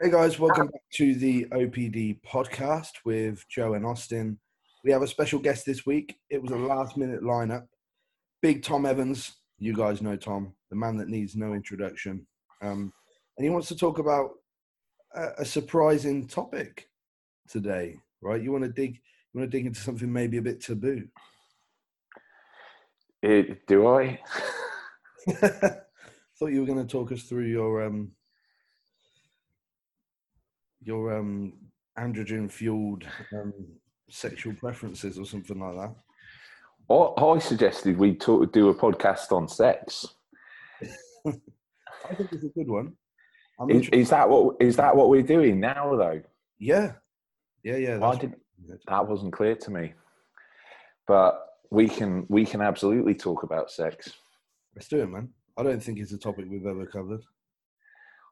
Hey guys, welcome back to the OPD podcast with Joe and Austin. We have a special guest this week. It was a last minute lineup. Big Tom Evans. You guys know Tom, the man that needs no introduction. Um, and he wants to talk about a, a surprising topic today, right? You want to dig you want to dig into something maybe a bit taboo. It, do I? Thought you were going to talk us through your um, your um, androgen fueled um, sexual preferences or something like that. I, I suggested we talk, do a podcast on sex. I think it's a good one. Is, is that what is that what we're doing now though? yeah, yeah, yeah. Why that's did what- that wasn't clear to me? But we can we can absolutely talk about sex. Let's do it, man. I don't think it's a topic we've ever covered.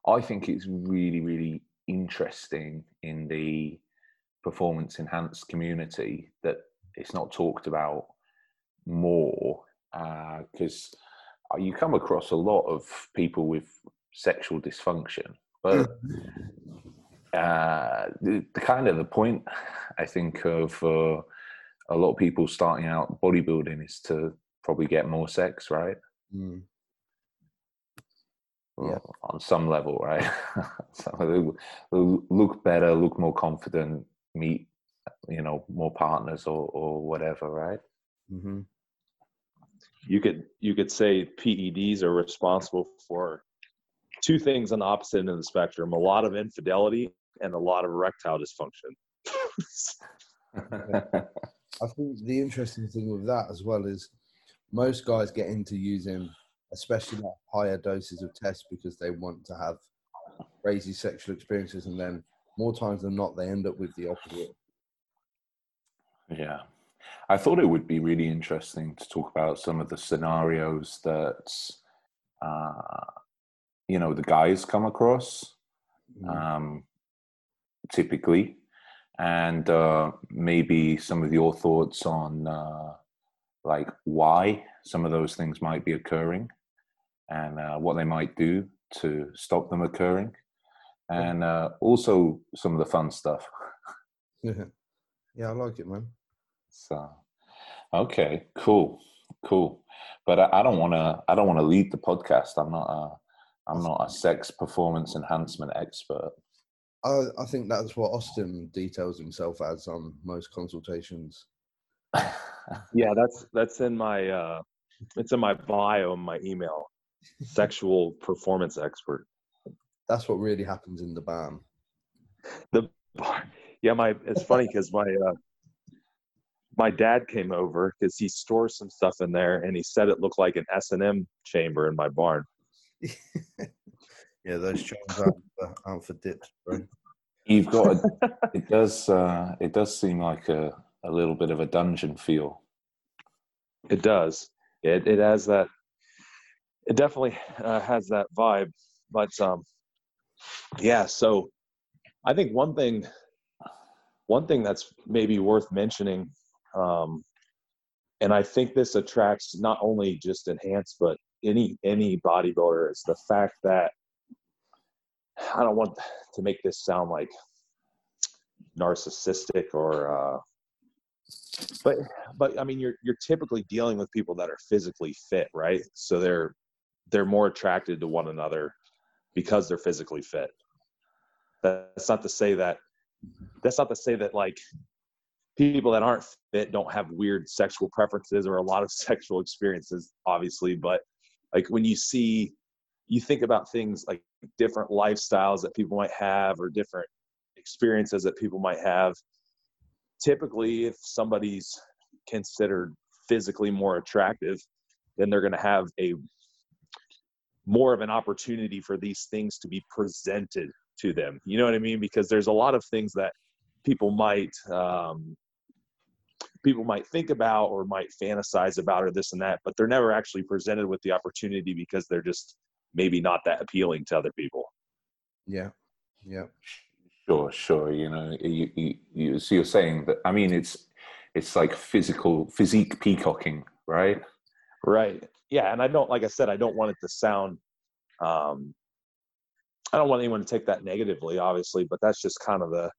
I think it's really really interesting in the performance enhanced community that it's not talked about more because you come across a lot of people with sexual dysfunction but uh, the, the kind of the point i think of uh, a lot of people starting out bodybuilding is to probably get more sex right Mm. Well, Yeah. on some level, right? so they'll- they'll look better, look more confident, meet, you know, more partners or, or whatever, right? hmm you could you could say PEDs are responsible for two things on the opposite end of the spectrum: a lot of infidelity and a lot of erectile dysfunction. I think the interesting thing with that as well is most guys get into using, especially higher doses of tests because they want to have crazy sexual experiences, and then more times than not, they end up with the opposite. yeah. I thought it would be really interesting to talk about some of the scenarios that, uh, you know, the guys come across Mm. um, typically, and uh, maybe some of your thoughts on uh, like why some of those things might be occurring, and uh, what they might do to stop them occurring, and uh, also some of the fun stuff. yeah, I like it, man. So, okay, cool, cool. But I, I don't want to. I don't want to lead the podcast. I'm not a. I'm not a sex performance enhancement expert. I, I think that's what Austin details himself as on most consultations. Yeah, that's that's in my uh, it's in my bio in my email. Sexual performance expert. That's what really happens in the barn. The bar. Yeah, my it's funny because my uh, my dad came over because he stores some stuff in there, and he said it looked like an S and M chamber in my barn. yeah, those charms aren't for, aren't for dips, bro. You've got. A, it does. Uh, it does seem like a, a little bit of a dungeon feel. It does. It it has that. It definitely uh, has that vibe. But um, yeah. So, I think one thing, one thing that's maybe worth mentioning, um, and I think this attracts not only just enhanced but any any bodybuilder is the fact that I don't want to make this sound like narcissistic or uh, but but I mean you're you're typically dealing with people that are physically fit, right? So they're they're more attracted to one another because they're physically fit. That's not to say that that's not to say that like people that aren't fit don't have weird sexual preferences or a lot of sexual experiences obviously but like when you see you think about things like different lifestyles that people might have or different experiences that people might have typically if somebody's considered physically more attractive then they're going to have a more of an opportunity for these things to be presented to them you know what i mean because there's a lot of things that people might um, people might think about or might fantasize about or this and that but they're never actually presented with the opportunity because they're just maybe not that appealing to other people Yeah, yeah, Sure, sure. You know, you, you, you so you're saying that. I mean, it's it's like physical physique peacocking, right? Right. Yeah, and I don't like I said I don't want it to sound um I don't want anyone to take that negatively, obviously, but that's just kind of the.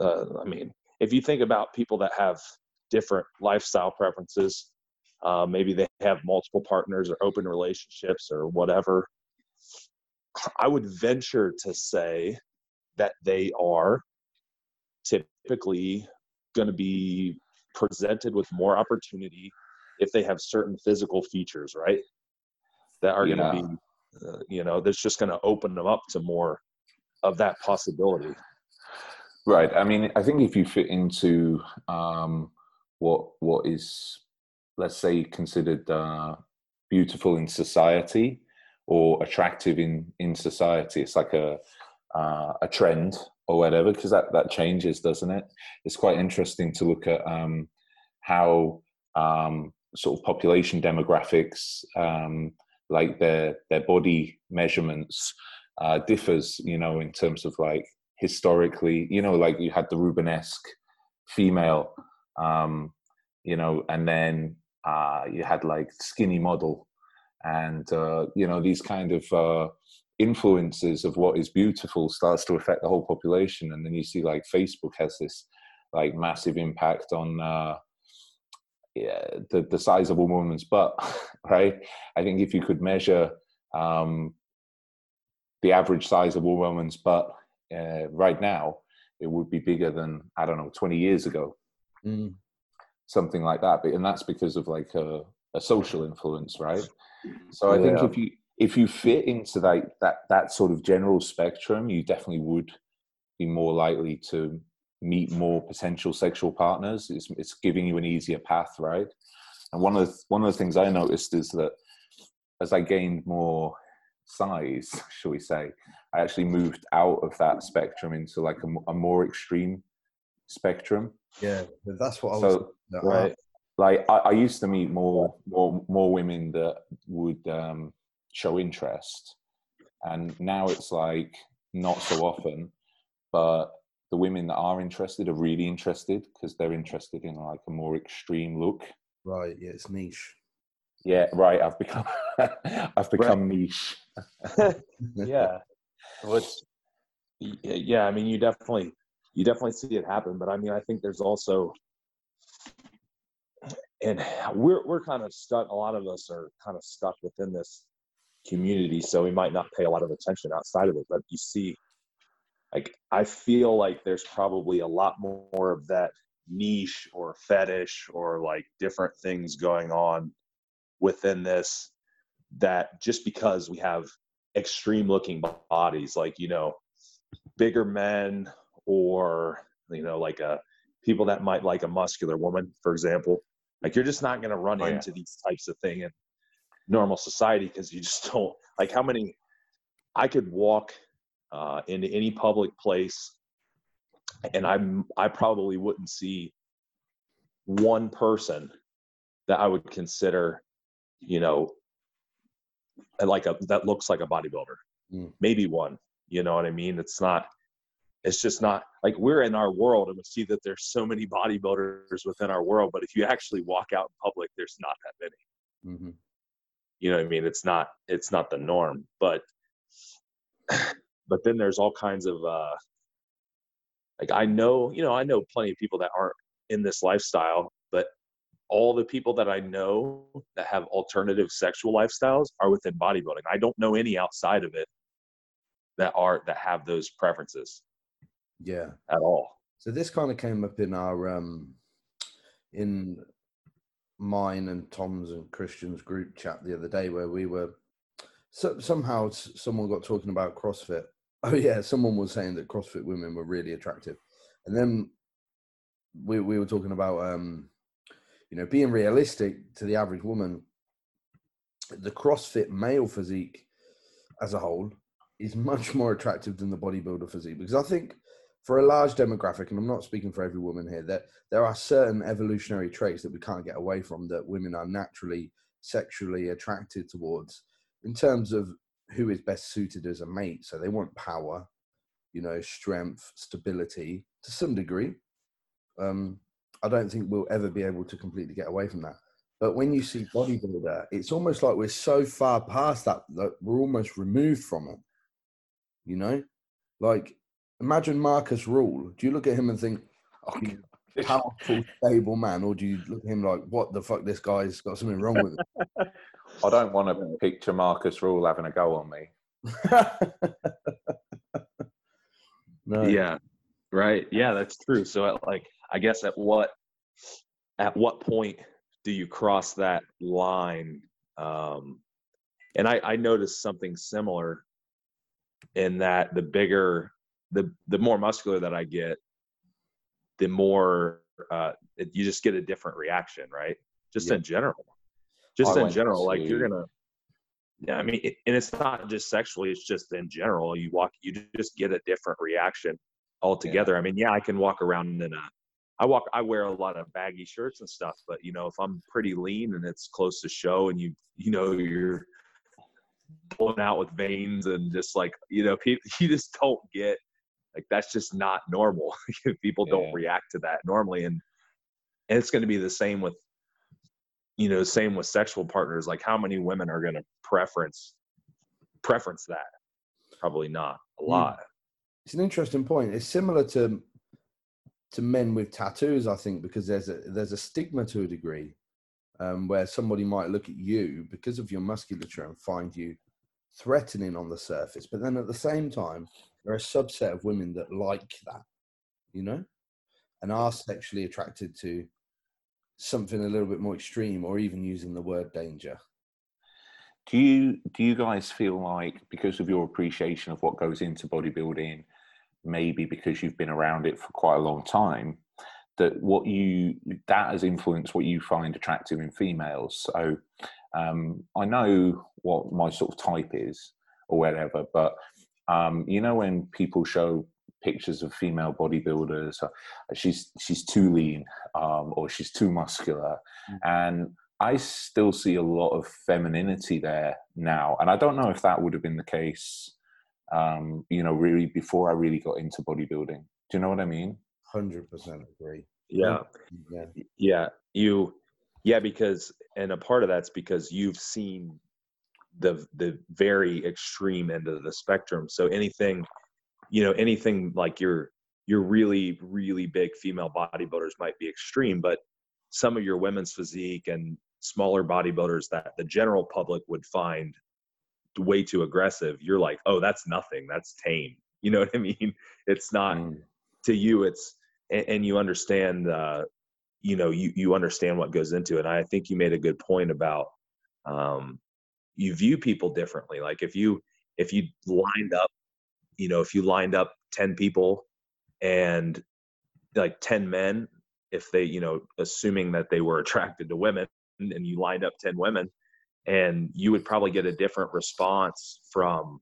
Uh, I mean, if you think about people that have different lifestyle preferences, uh, maybe they have multiple partners or open relationships or whatever. I would venture to say that they are typically going to be presented with more opportunity if they have certain physical features, right? That are yeah. going to be, uh, you know, that's just going to open them up to more of that possibility. Right. I mean, I think if you fit into um, what what is, let's say, considered uh, beautiful in society or attractive in in society, it's like a uh, a trend or whatever, because that that changes, doesn't it? It's quite interesting to look at um, how um, sort of population demographics, um, like their their body measurements, uh, differs. You know, in terms of like historically, you know, like you had the Rubenesque female, um, you know, and then uh, you had like skinny model, and uh, you know these kind of uh, influences of what is beautiful starts to affect the whole population, and then you see like Facebook has this like massive impact on uh, yeah, the, the size of a woman's butt, right? I think if you could measure um, the average size of a woman's butt uh, right now, it would be bigger than, I don't know, 20 years ago. Mm. Something like that. But, and that's because of like a, a social influence, right? So I yeah. think if you, if you fit into that, that, that sort of general spectrum, you definitely would be more likely to meet more potential sexual partners. It's, it's giving you an easier path, right? And one of the, one of the things I noticed is that as I gained more size, shall we say, I actually moved out of that spectrum into like a, a more extreme spectrum. Yeah, that's what I was. So, right. Like I, I, used to meet more more more women that would um, show interest, and now it's like not so often. But the women that are interested are really interested because they're interested in like a more extreme look. Right. Yeah, it's niche. Yeah. Right. I've become I've become niche. yeah. What's yeah. I mean, you definitely you definitely see it happen, but I mean, I think there's also and we're we're kind of stuck. A lot of us are kind of stuck within this community, so we might not pay a lot of attention outside of it. But you see like I feel like there's probably a lot more of that niche or fetish or like different things going on within this that just because we have extreme looking bodies like you know bigger men or you know like a uh, people that might like a muscular woman for example like you're just not going to run oh, into yeah. these types of thing in normal society because you just don't like how many i could walk uh, into any public place, and I'm I probably wouldn't see one person that I would consider, you know, like a that looks like a bodybuilder. Mm. Maybe one. You know what I mean? It's not. It's just not like we're in our world and we see that there's so many bodybuilders within our world, but if you actually walk out in public, there's not that many. Mm-hmm. You know what I mean? It's not. It's not the norm, but but then there's all kinds of uh, like I know, you know, I know plenty of people that aren't in this lifestyle, but all the people that I know that have alternative sexual lifestyles are within bodybuilding. I don't know any outside of it that are that have those preferences. Yeah. At all. So this kind of came up in our um in mine and Tom's and Christian's group chat the other day where we were so, somehow someone got talking about CrossFit. Oh yeah, someone was saying that CrossFit women were really attractive, and then we we were talking about um, you know being realistic to the average woman. The CrossFit male physique, as a whole, is much more attractive than the bodybuilder physique because I think for a large demographic, and I'm not speaking for every woman here, that there are certain evolutionary traits that we can't get away from that women are naturally sexually attracted towards in terms of who is best suited as a mate. So they want power, you know, strength, stability to some degree. Um, I don't think we'll ever be able to completely get away from that. But when you see bodybuilder, it's almost like we're so far past that that we're almost removed from it. You know, like imagine Markus Rühl. Do you look at him and think, oh, he's a powerful, stable man, or do you look at him like, what the fuck? This guy's got something wrong with him. I don't want to picture Markus Rühl having a go on me. no. Yeah. Right. Yeah, that's true. So at like I guess at what at what point do you cross that line? Um and I, I noticed something similar in that the bigger the the more muscular that I get, the more uh it, you just get a different reaction, right? Just Yeah. in general. Just I in general, like you're gonna yeah, I mean, it, and it's not just sexually; it's just in general. You walk, you just get a different reaction altogether. I mean, yeah, I can walk around in a, I walk, I wear a lot of baggy shirts and stuff, but you know, if I'm pretty lean and it's close to show, and you, you know, you're pulling out with veins and just like, you know, people, you just don't get like that's just not normal. people Yeah. don't react to that normally, and and it's going to be the same with you know same with sexual partners like how many women are going to preference preference that probably not a Mm. lot It's an interesting point. It's similar to to men with tattoos, I think, because there's a there's a stigma to a degree, um, where somebody might look at you because of your musculature and find you threatening on the surface, but then at the same time, there are a subset of women that like that, you know, and are sexually attracted to something a little bit more extreme, or even using the word danger. Do you do you guys feel like because of your appreciation of what goes into bodybuilding, maybe because you've been around it for quite a long time, that what you that has influenced what you find attractive in females? So um, I know what my sort of type is or whatever, but um, you know when people show pictures of female bodybuilders, uh, she's she's too lean um, or she's too muscular, and I still see a lot of femininity there now, and I don't know if that would have been the case, um, you know, really before I really got into bodybuilding. Do you know what I mean? Hundred percent agree. yeah Yeah. yeah you yeah because and a part of that's because you've seen the the very extreme end of the spectrum so anything you know anything like your your really really big female bodybuilders might be extreme but some of your women's physique and smaller bodybuilders that the general public would find way too aggressive you're like oh that's nothing. That's tame. You know what i mean? It's not Mm. to you it's and, and you understand uh you know you you understand what goes into it and i think you made a good point about um you view people differently. Like if you if you lined up you know if you lined up 10 people and like 10 men if they you know assuming that they were attracted to women and you lined up 10 women and you would probably get a different response from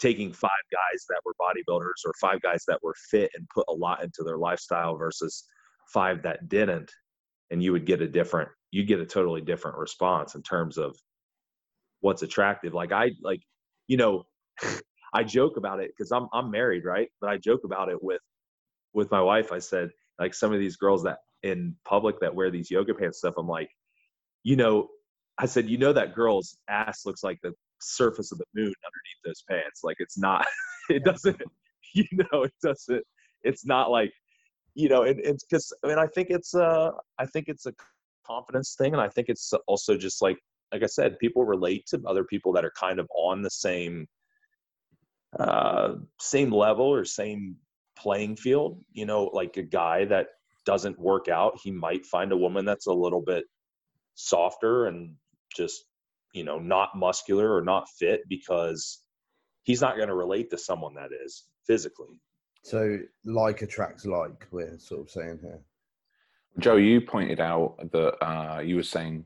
taking five guys that were bodybuilders or five guys that were fit and put a lot into their lifestyle versus five that didn't and you would get a different you'd get a totally different response in terms of what's attractive. Like i like you know i joke about it because i'm i'm married right? But i joke about it with with my wife. I said like some of these girls that in public that wear these yoga pants stuff i'm like you know i said you know that girl's ass looks like the surface of the moon underneath those pants. Like it's not it doesn't you know it doesn't it's not like you know and it's because i mean i think it's uh i think it's a confidence thing and i think it's also just like like i said people relate to other people that are kind of on the same uh same level or same playing field you know like a guy that doesn't work out he might find a woman that's a little bit softer and just you know not muscular or not fit because he's not going to relate to someone that is physically So like attracts like, we're sort of saying here. Joe, you pointed out that uh, you were saying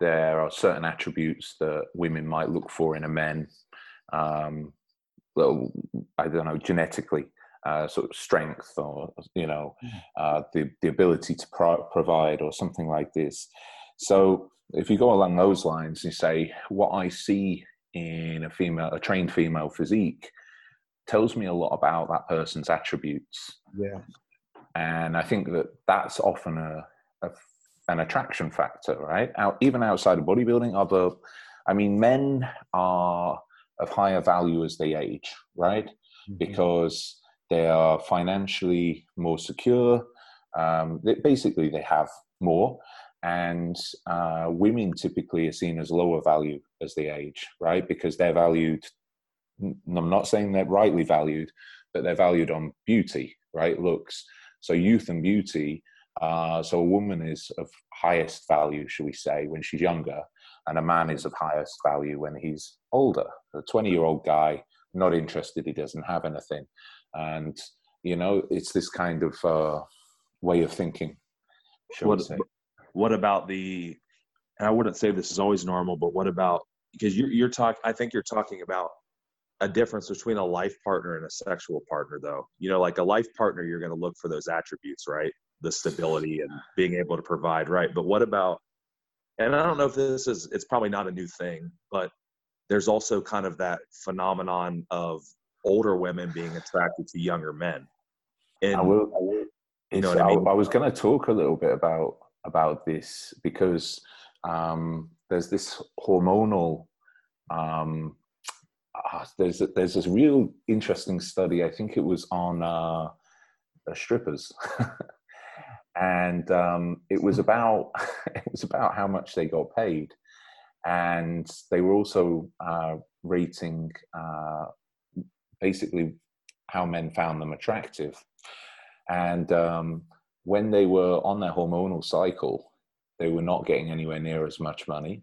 there are certain attributes that women might look for in a man. Um, well, I don't know, genetically, uh, sort of strength or you know, uh, the the ability to pro- provide or something like this. So, if you go along those lines, you say what I see in a female, a trained female physique, tells me a lot about that person's attributes Yeah. and I think that that's often a, a an attraction factor, right? Out even outside of bodybuilding, other, I mean, men are of higher value as they age, right? Mm-hmm. Because they are financially more secure. Um, they, basically, they have more, and uh, women typically are seen as lower value as they age, right? Because they're valued. I'm not saying they're rightly valued, but they're valued on beauty, right? Looks. So youth and beauty. Uh, so a woman is of highest value, shall we say, when she's younger, and a man is of highest value when he's older. A 20 year old guy, not interested, he doesn't have anything. And, you know, it's this kind of uh, way of thinking. What, what about the, and I wouldn't say this is always normal, but what about, because you're, you're talking, I think you're talking about a difference between a life partner and a sexual partner, though. You know, like a life partner, you're going to look for those attributes, right? The stability and being able to provide, right? But what about and I don't know if this is it's probably not a new thing, but there's also kind of that phenomenon of older women being attracted to younger men. And I will, I will you know I, I, mean? I, was going to talk a little bit about about this because um, there's this hormonal um, uh, there's a, there's this real interesting study. I think it was on uh, strippers. and um, it was about it was about how much they got paid, and they were also uh, rating uh, basically how men found them attractive, and um, when they were on their hormonal cycle, they were not getting anywhere near as much money,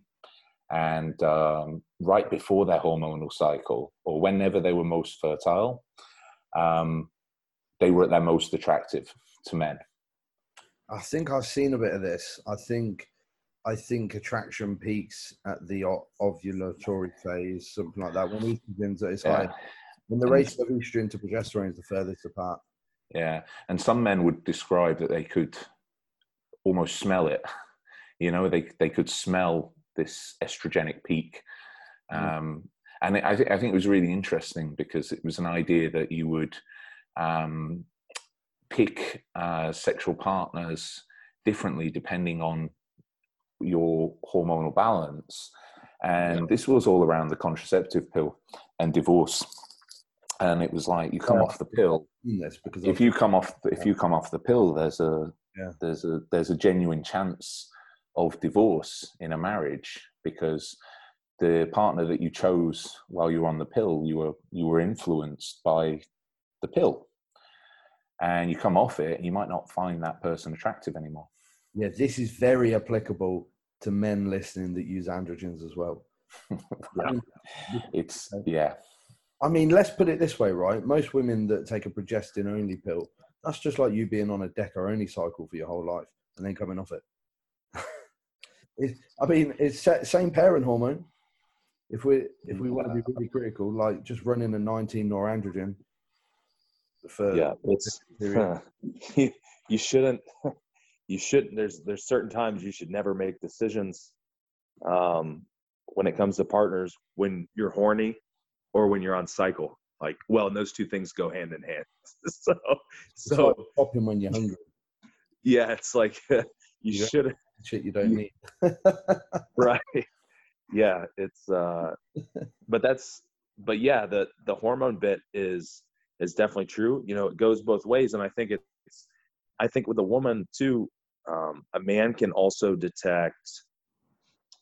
and um, right before their hormonal cycle, or whenever they were most fertile, um, they were at their most attractive to men I think I've seen a bit of this. I think I think attraction peaks at the ovulatory phase, something like that. When estrogen's at its yeah. high, when the ratio of estrogen to progesterone is the furthest apart. Yeah, and some men would describe that they could almost smell it. You know, they they could smell this estrogenic peak, mm. um, and I, th- I think it was really interesting because it was an idea that you would um, pick uh, sexual partners differently depending on your hormonal balance. And yeah. this was all around the contraceptive pill and divorce. And it was like you come yeah. off the pill. Yes, because if you come off, the, if you come off the pill, there's a yeah. there's a there's a genuine chance of divorce in a marriage because the partner that you chose while you were on the pill, you were you were influenced by the pill and you come off it, you might not find that person attractive anymore. Yeah, this is very applicable to men listening that use androgens as well. yeah. It's yeah. I mean, let's put it this way, right? Most women that take a progestin only pill, that's just like you being on a DECA only cycle for your whole life and then coming off it. I mean, it's same parent hormone. If we if we want to be really critical, like just running a 19 norandrogen yeah it's you, you shouldn't you shouldn't there's there's certain times you should never make decisions um when it comes to partners when you're horny or when you're on cycle. Like well and those two things go hand in hand. So so like popping when you're hungry. Yeah it's like you, you should shit you don't need. Right. Yeah it's uh but that's but yeah the the hormone bit is is definitely true. You know, it goes both ways, and I think it's. I think with a woman too, um, a man can also detect.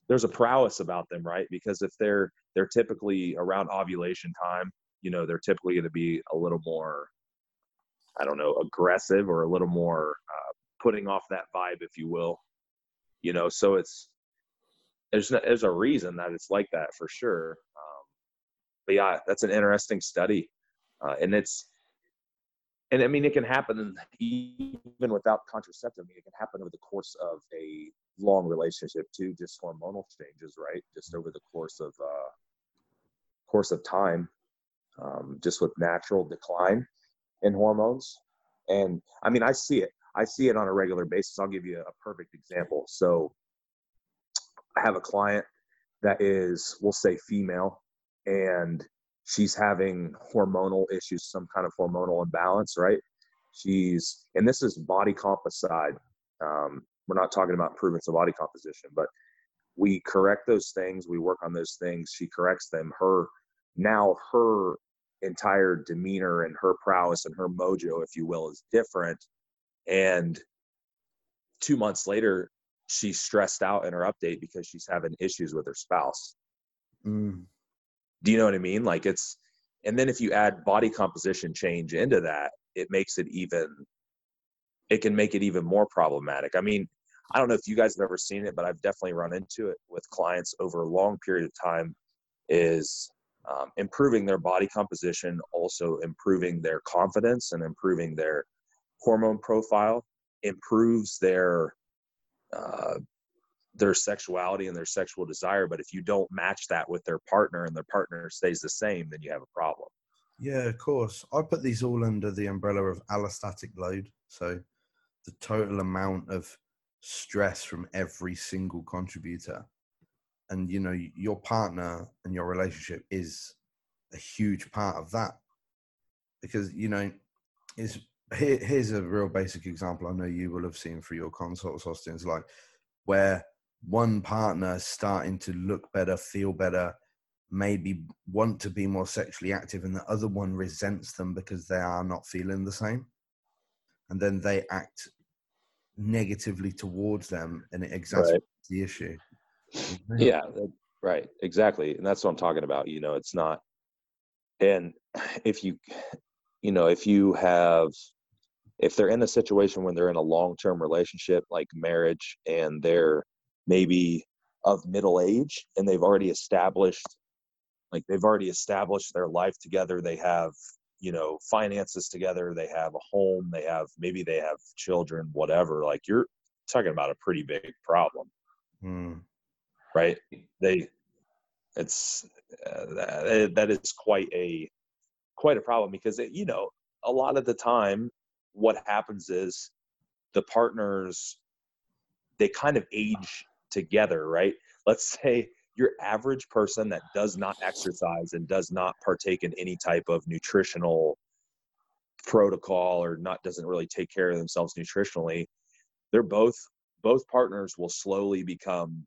There's a prowess about them, right? Because if they're they're typically around ovulation time, you know, they're typically going to be a little more, I don't know, aggressive or a little more uh, putting off that vibe, if you will. You know, so it's there's there's a reason that it's like that for sure. Um, but yeah, that's an interesting study uh, and it's and I mean it can happen even without contraceptive. I mean it can happen over the course of a long relationship too, just hormonal changes, right? Just over the course of uh, course of time, um, just with natural decline in hormones. And I mean I see it. I see it on a regular basis. I'll give you a perfect example. So I have a client that is, we'll say, female, and she's having hormonal issues, some kind of hormonal imbalance, right? She's, and this is body comp aside. Um, we're not talking about improvements of body composition, but we correct those things. We work on those things. She corrects them. Her now her entire demeanor and her prowess and her mojo, if you will, is different. And two months later, she's stressed out in her update because she's having issues with her spouse. Mm. Do you know what I mean? Like it's, and then if you add body composition change into that, it makes it even, it can make it even more problematic. I mean, I don't know if you guys have ever seen it, but I've definitely run into it with clients over a long period of time. Is um, improving their body composition, also improving their confidence and improving their hormone profile, improves their uh, their sexuality and their sexual desire. But if you don't match that with their partner and their partner stays the same, then you have a problem. Yeah, of course. I put these all under the umbrella of allostatic load. So the total amount of stress from every single contributor. And, you know, your partner and your relationship is a huge part of that. Because, you know, is here, here's a real basic example I know you will have seen for your consults, austin's like where one partner starting to look better, feel better, maybe want to be more sexually active, and the other one resents them because they are not feeling the same. And then they act negatively towards them and it exacerbates right. the issue. Yeah, right. Exactly. And that's what I'm talking about. You know, it's not, and if you, you know, if you have, if they're in a situation when they're in a long term relationship like marriage and they're maybe of middle age and they've already established like they've already established their life together. They have you know finances together. They have a home. They have maybe they have children whatever. Like you're talking about a pretty big problem. Mm. right? They it's uh, that, that is quite a quite a problem because it, you know a lot of the time what happens is the partners they kind of age together right let's say your average person that does not exercise and does not partake in any type of nutritional protocol or not doesn't really take care of themselves nutritionally they're both both partners will slowly become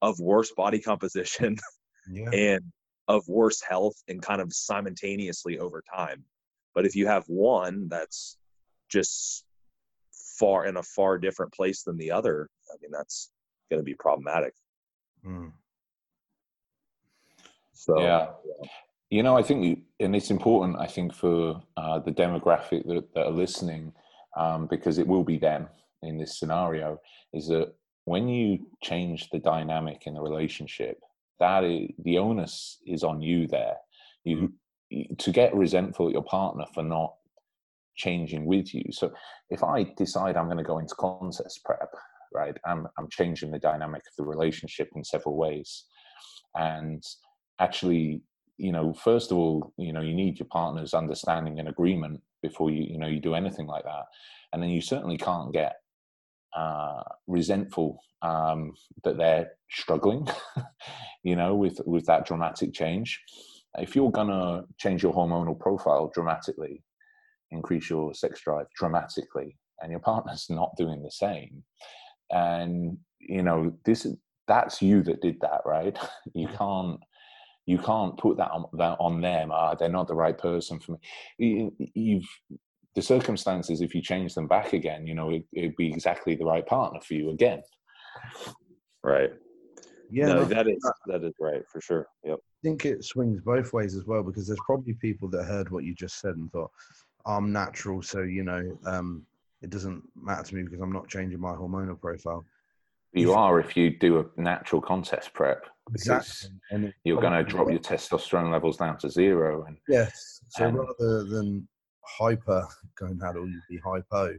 of worse body composition yeah. and of worse health and kind of simultaneously over time but if you have one that's just far in a far different place than the other i mean that's going to be problematic mm. So yeah. You know, I think, and it's important, I think, for uh, the demographic that, that are listening, um, because it will be them in this scenario, is that when you change the dynamic in the relationship, that is, the onus is on you there. You to get resentful at your partner for not changing with you. So if I decide I'm going to go into contest prep, right, I'm I'm changing the dynamic of the relationship in several ways, and actually you know first of all you know you need your partner's understanding and agreement before you you know you do anything like that. And then you certainly can't get uh, resentful um, that they're struggling you know with with that dramatic change. If you're gonna change your hormonal profile dramatically increase your sex drive dramatically and your partner's not doing the same and you know this that's you that did that right you can't you can't put that on, that on them. Ah, they're not the right person for me. You, have the circumstances. If you change them back again, you know it, would be exactly the right partner for you again. Right. Yeah, no, no, that is that is right for sure. Yep. I think it swings both ways as well because there's probably people that heard what you just said and thought, "I'm natural, so you know, um, it doesn't matter to me because I'm not changing my hormonal profile." You are if you do a natural contest prep because exactly. you're going to drop your testosterone levels down to zero. And yes, so and, rather than hyper going how do you be hypo,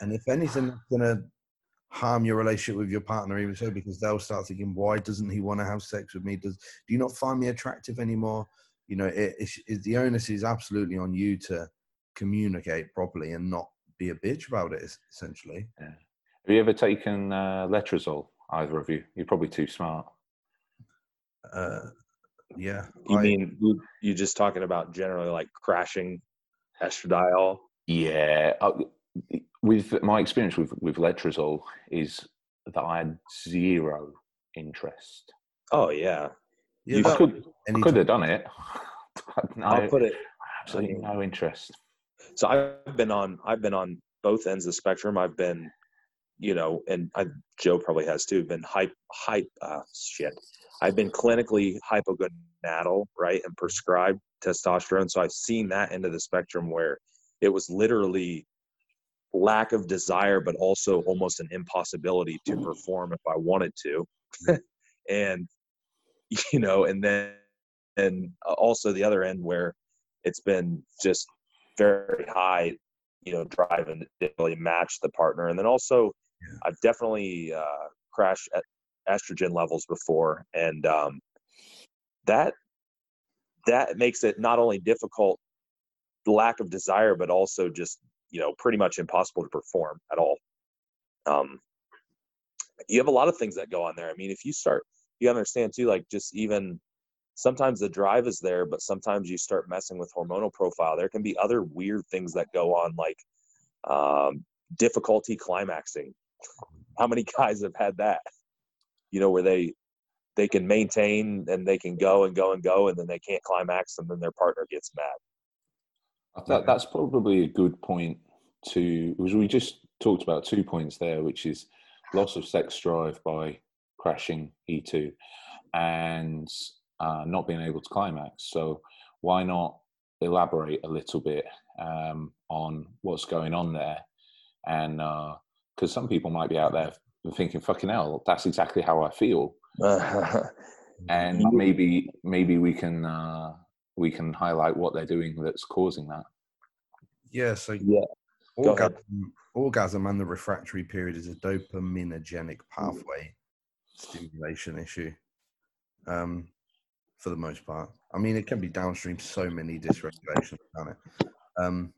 and if anything, that's going to harm your relationship with your partner even so because they'll start thinking, why doesn't he want to have sex with me? Does do you not find me attractive anymore? You know, it, it, it, the onus is absolutely on you to communicate properly and not be a bitch about it. Essentially. Yeah. Have you ever taken uh, letrozole? Either of you? You're probably too smart. Uh, yeah. You I, mean you, you're just talking about generally like crashing estradiol? Yeah. Uh, with my experience with with letrozole is that I had zero interest. Oh yeah. yeah I could, I could have done it, no, I'll put it. absolutely no interest. So I've been on. I've been on both ends of the spectrum. I've been, you know, and I, Joe probably has too. Been hype, hype, uh, shit. I've been clinically hypogonadal, right, and prescribed testosterone. So I've seen that end of the spectrum where it was literally lack of desire, but also almost an impossibility to perform if I wanted to. and you know, and then and also the other end where it's been just very high, you know, driving to really match the partner. And then also Yeah. I've definitely uh crashed at estrogen levels before and um that that makes it not only difficult the lack of desire but also just you know pretty much impossible to perform at all um you have a lot of things that go on there i mean if you start you understand too like just even sometimes the drive is there but sometimes you start messing with hormonal profile there can be other weird things that go on like um difficulty climaxing. How many guys have had that? You know where they they can maintain and they can go and go and go and then they can't climax and then their partner gets mad. That, that's probably a good point to, because we just talked about two points there, which is loss of sex drive by crashing E2 and uh, not being able to climax. So why not elaborate a little bit um, on what's going on there? And because some people might be out there thinking, "Fucking hell, that's exactly how I feel," and maybe maybe we can uh, we can highlight what they're doing that's causing that. Yeah, so Yeah. Orgasm, orgasm and the refractory period is a dopaminogenic pathway stimulation issue. Um, for the most part, I mean, it can be downstream so many dysregulations, can it? Um,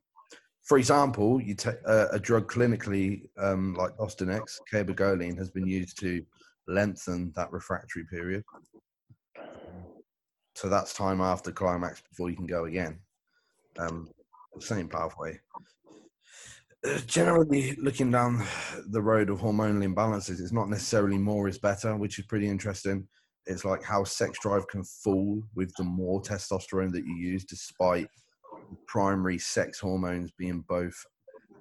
for example, you take uh, a drug clinically um, like Dostinex, cabergoline, has been used to lengthen that refractory period. So that's time after climax before you can go again. Um, same pathway. Uh, Generally, looking down the road of hormonal imbalances, it's not necessarily more is better, which is pretty interesting. It's like how sex drive can fall with the more testosterone that you use, despite primary sex hormones being both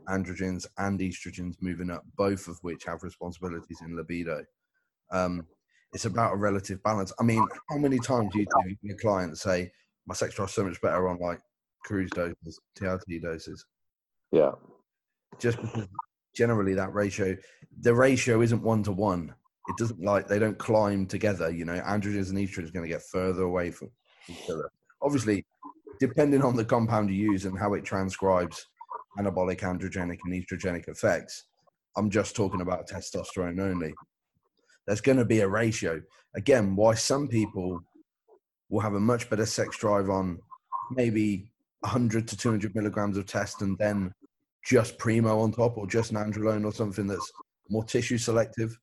androgens and estrogens moving up, both of which have responsibilities in libido. Um, it's about a relative balance. I mean, how many times do you do your client say, "My sex drive's so much better on like cruise doses, TRT doses"? yeah just because generally that ratio the ratio isn't one to one it doesn't like they don't climb together you know androgens and estrogens are going to get further away from each other. Obviously depending on the compound you use and how it transcribes anabolic androgenic and estrogenic effects i'm just talking about testosterone only. There's going to be a ratio. Again why some people will have a much better sex drive on maybe 100 to 200 milligrams of test and then just primo on top or just nandrolone or something that's more tissue selective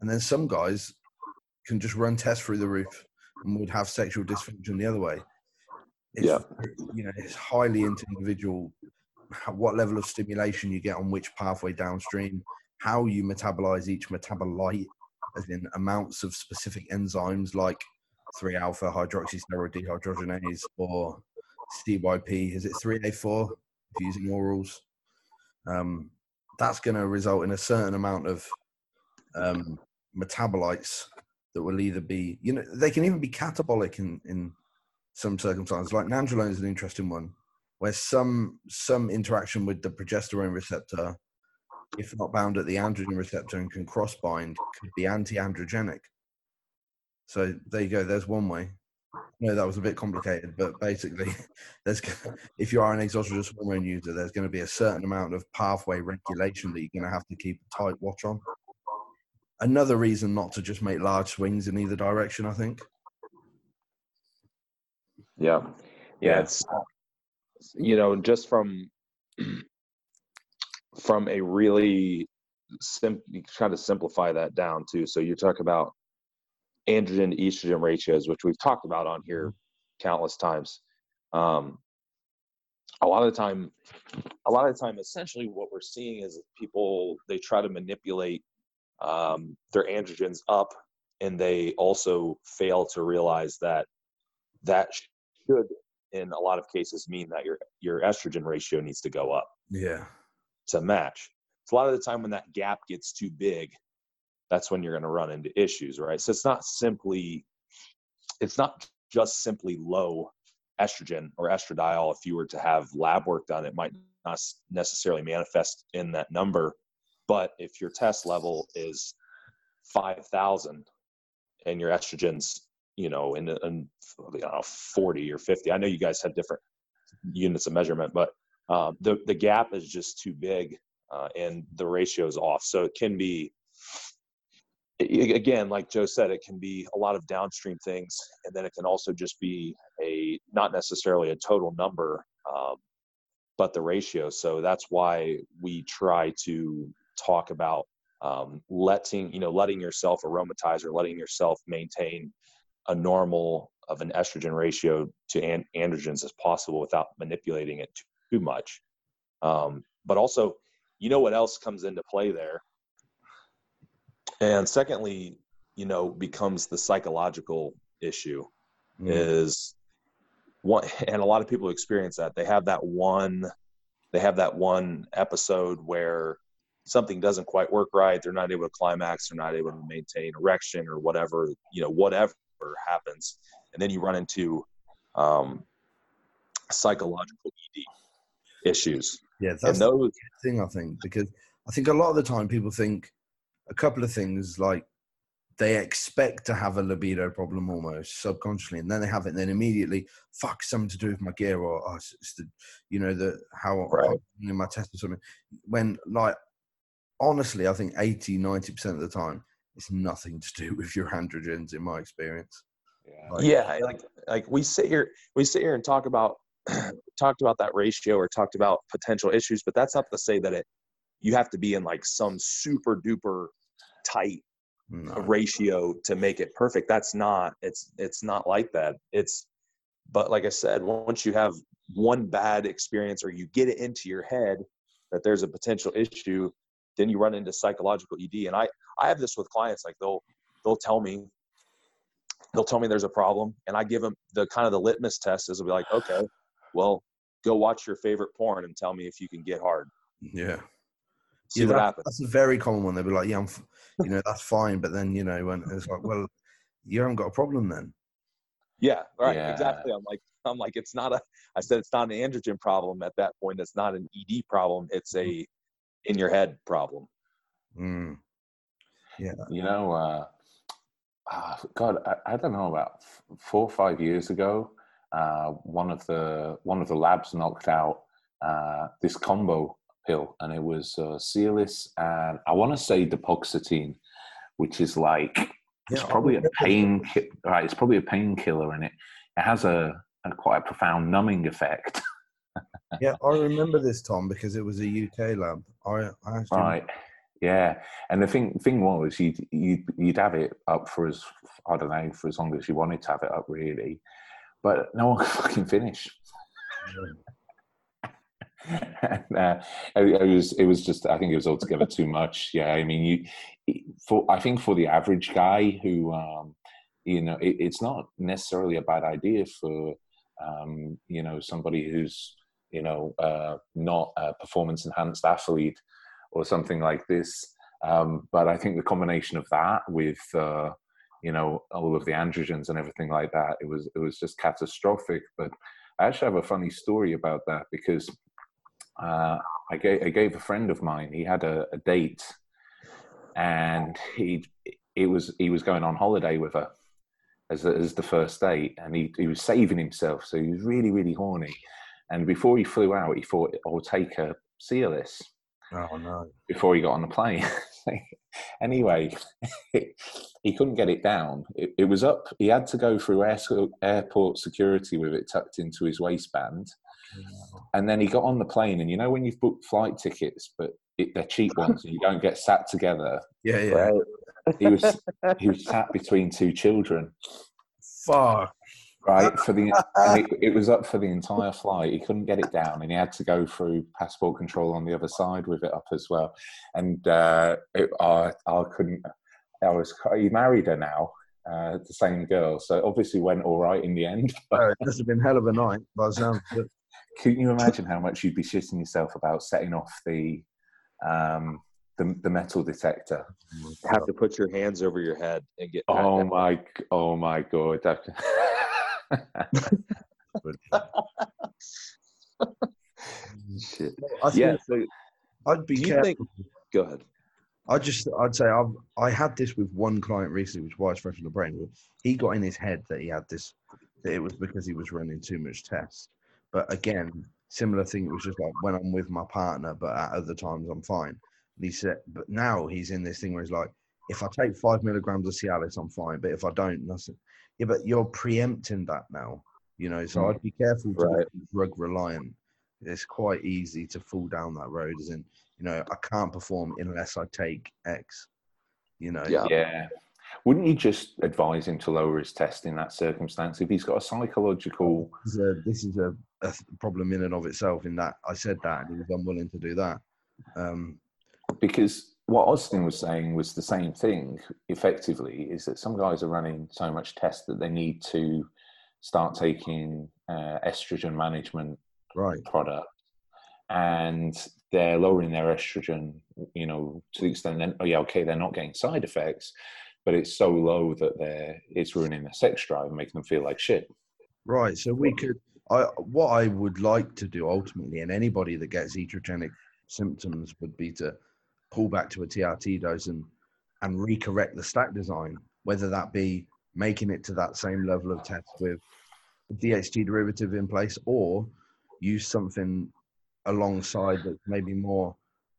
and then some guys can just run tests through the roof and would have sexual dysfunction the other way. It's, Yeah. you know it's highly into individual what level of stimulation you get on which pathway downstream how you metabolize each metabolite as in amounts of specific enzymes like 3 alpha hydroxysteroid dehydrogenase or CYP is it 3A4 if you're using orals? Um, that's going to result in a certain amount of um, metabolites that will either be, you know, they can even be catabolic in, in some circumstances. Like nandrolone is an interesting one, where some some interaction with the progesterone receptor, if not bound at the androgen receptor and can cross bind, could be anti-androgenic. So there you go. There's one way. No, that was a bit complicated, but basically, there's if you are an exogenous hormone user, there's going to be a certain amount of pathway regulation that you're going to have to keep a tight watch on. Another reason not to just make large swings in either direction, I think. yeah. Yeah it's you know just from from a really sim you try to simplify that down too. So you talk about androgen to estrogen ratios which we've talked about on here countless times. Um a lot of the time a lot of the time essentially what we're seeing is people they try to manipulate um, their androgens up and they also fail to realize that that should in a lot of cases mean that your your estrogen ratio needs to go up Yeah. to match. So a lot of the time when that gap gets too big, that's when you're going to run into issues, right? So it's not simply it's not just simply low estrogen or estradiol. If you were to have lab work done, it might not necessarily manifest in that number. But if your test level is 5,000 and your estrogen's, you know, in, in know, 40 or 50, I know you guys have different units of measurement, but um, the, the gap is just too big uh, and the ratio is off. So it can be, again, like Joe said, it can be a lot of downstream things, and then it can also just be a not necessarily a total number, um, but the ratio. So that's why we try to talk about um, letting you know letting yourself aromatize or letting yourself maintain a normal of an estrogen ratio to an- androgens as possible without manipulating it too much. Um, but also, you know what else comes into play there? And secondly, you know, becomes the psychological issue Mm. is one, and a lot of people experience that. They have that one, they have that one episode where something doesn't quite work right. They're not able to climax. They're not able to maintain erection or whatever, you know, whatever happens. And then you run into um, psychological ED issues. Yeah, that's and the those, thing I think because I think a lot of the time people think a couple of things like they expect to have a libido problem almost subconsciously, and then they have it, and then immediately fuck something to do with my gear or oh, it's, the you know the how Right. how- in my test or something. When like honestly, I think 80 90 percent of the time it's nothing to do with your androgens in my experience. Yeah. Like, yeah, like like we sit here, we sit here and talk about talked about that ratio or talked about potential issues, but that's not to say that it you have to be in like some super duper tight no. ratio to make it perfect. That's not it's it's not like that. It's but like I said, once you have one bad experience or you get it into your head that there's a potential issue, then you run into psychological ED. And I I have this with clients like they'll they'll tell me they'll tell me there's a problem and I give them the kind of the litmus test is will be like, okay, well, go watch your favorite porn and tell me if you can get hard. Yeah. See yeah, what that- happens. That's a very common one. They'll be like, "Yeah, I'm, f- you know, that's fine," but then you know, when it's like, "Well, you haven't got a problem then." Yeah, right. Yeah. Exactly. I'm like, I'm like, it's not a. I said it's not an androgen problem at that point. It's not an ED problem. It's a in your head problem. Mm. Yeah. You know, uh, ah, God, I, I don't know about f- four or five years ago, uh, one of the one of the labs knocked out uh, this combo pill, and it was uh, Cialis and I want to say Dapoxetine, which is like it's Yeah, probably a pain. Ki- right, it's probably a painkiller, and it it has a, a quite a profound numbing effect. Yeah, I remember this, Tom, because it was a UK lab. I, I Right. Yeah, and the thing thing was you'd you'd you'd have it up for as I don't know for as long as you wanted to have it up really, but no one could fucking finish. and, uh, it, it was it was just I think it was altogether too much. Yeah, I mean you for I think for the average guy who um, you know it, it's not necessarily a bad idea for um, you know somebody who's you know uh, not a performance enhanced athlete or something like this. Um, but I think the combination of that with uh, you know all of the androgens and everything like that, it was it was just catastrophic. But I actually have a funny story about that because uh, I, gave, I gave a friend of mine. He had a, a date, and he it was he was going on holiday with her as as the first date, and he he was saving himself, so he was really really horny. And before he flew out, he thought, "I'll take a Cialis." oh no, before he got on the plane. anyway, he couldn't get it down. It, it was up. He had to go through air, airport security with it tucked into his waistband. And then he got on the plane, and you know when you've booked flight tickets, but it, they're cheap ones, and you don't get sat together. yeah, yeah, He was he was sat between two children, fuck, right? For the and it, it was up for the entire flight. He couldn't get it down, and he had to go through passport control on the other side with it up as well. And uh, it, I, I couldn't. I was. He married her now, uh, the same girl. So obviously went all right in the end. But Oh, it must have been hell of a night by the sound of it. can you imagine how much you'd be shitting yourself about setting off the um, the, the metal detector? Have to put your hands over your head and get. Oh my, oh my god! Shit. I Yeah. So I'd be careful. think? Go ahead. I just, I'd say I've, I had this with one client recently, which was fresh on the brain. He got in his head that he had this, that it was because he was running too much tests. But again, similar thing. It was just like when I'm with my partner, but at other times I'm fine. And he said, but now he's in this thing where he's like, if I take five milligrams of Cialis, I'm fine. But if I don't, nothing. Yeah, but you're preempting that now, you know. So. I'd be careful to Right. be drug reliant. It's quite easy to fall down that road, as in, you know, I can't perform unless I take X. You know, Yeah. yeah. Wouldn't you just advise him to lower his test in that circumstance if he's got a psychological? this is a, this is a, a problem in and of itself. In that I said that, and he was unwilling to do that. Um, Because what Austin was saying was the same thing. Effectively, is that some guys are running so much test that they need to start taking uh, estrogen management right. product and they're lowering their estrogen you know to the extent that oh yeah okay they're not getting side effects but it's so low that they're it's ruining their sex drive and making them feel like shit Right. So we could. I what I would like to do ultimately, and anybody that gets estrogenic symptoms would be to pull back to a TRT dose and and recorrect the stack design, whether that be making it to that same level of test with DHT derivative in place, or use something alongside that's maybe more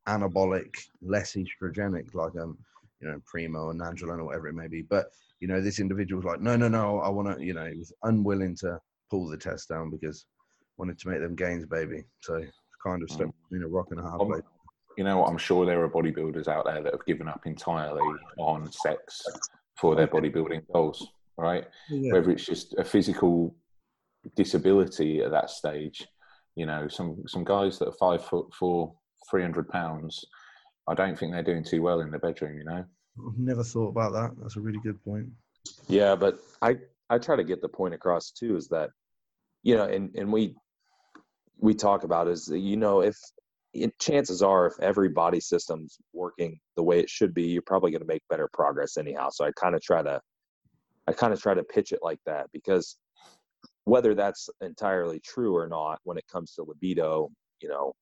anabolic, less estrogenic, like um, you know, Primo or Nandrolone or whatever it may be. But you know, this individual was like, no, no, no, I want to, you know, he was unwilling to pull the test down because wanted to make them gains, baby. So kind of stuck between a rock and a hard Um, place. You know i'm sure there are bodybuilders out there that have given up entirely on sex for their bodybuilding goals right Yeah. whether it's just a physical disability at that stage you know some some guys that are five foot four 300 pounds i don't think they're doing too well in the bedroom you know I've never thought about that. That's a really good point. Yeah, but I I try to get the point across too is that you know, and and we we talk about is that, you know if it, chances are if every body system's working the way it should be, you're probably going to make better progress anyhow. So I kind of try to I kind of try to pitch it like that because whether that's entirely true or not when it comes to libido, you know,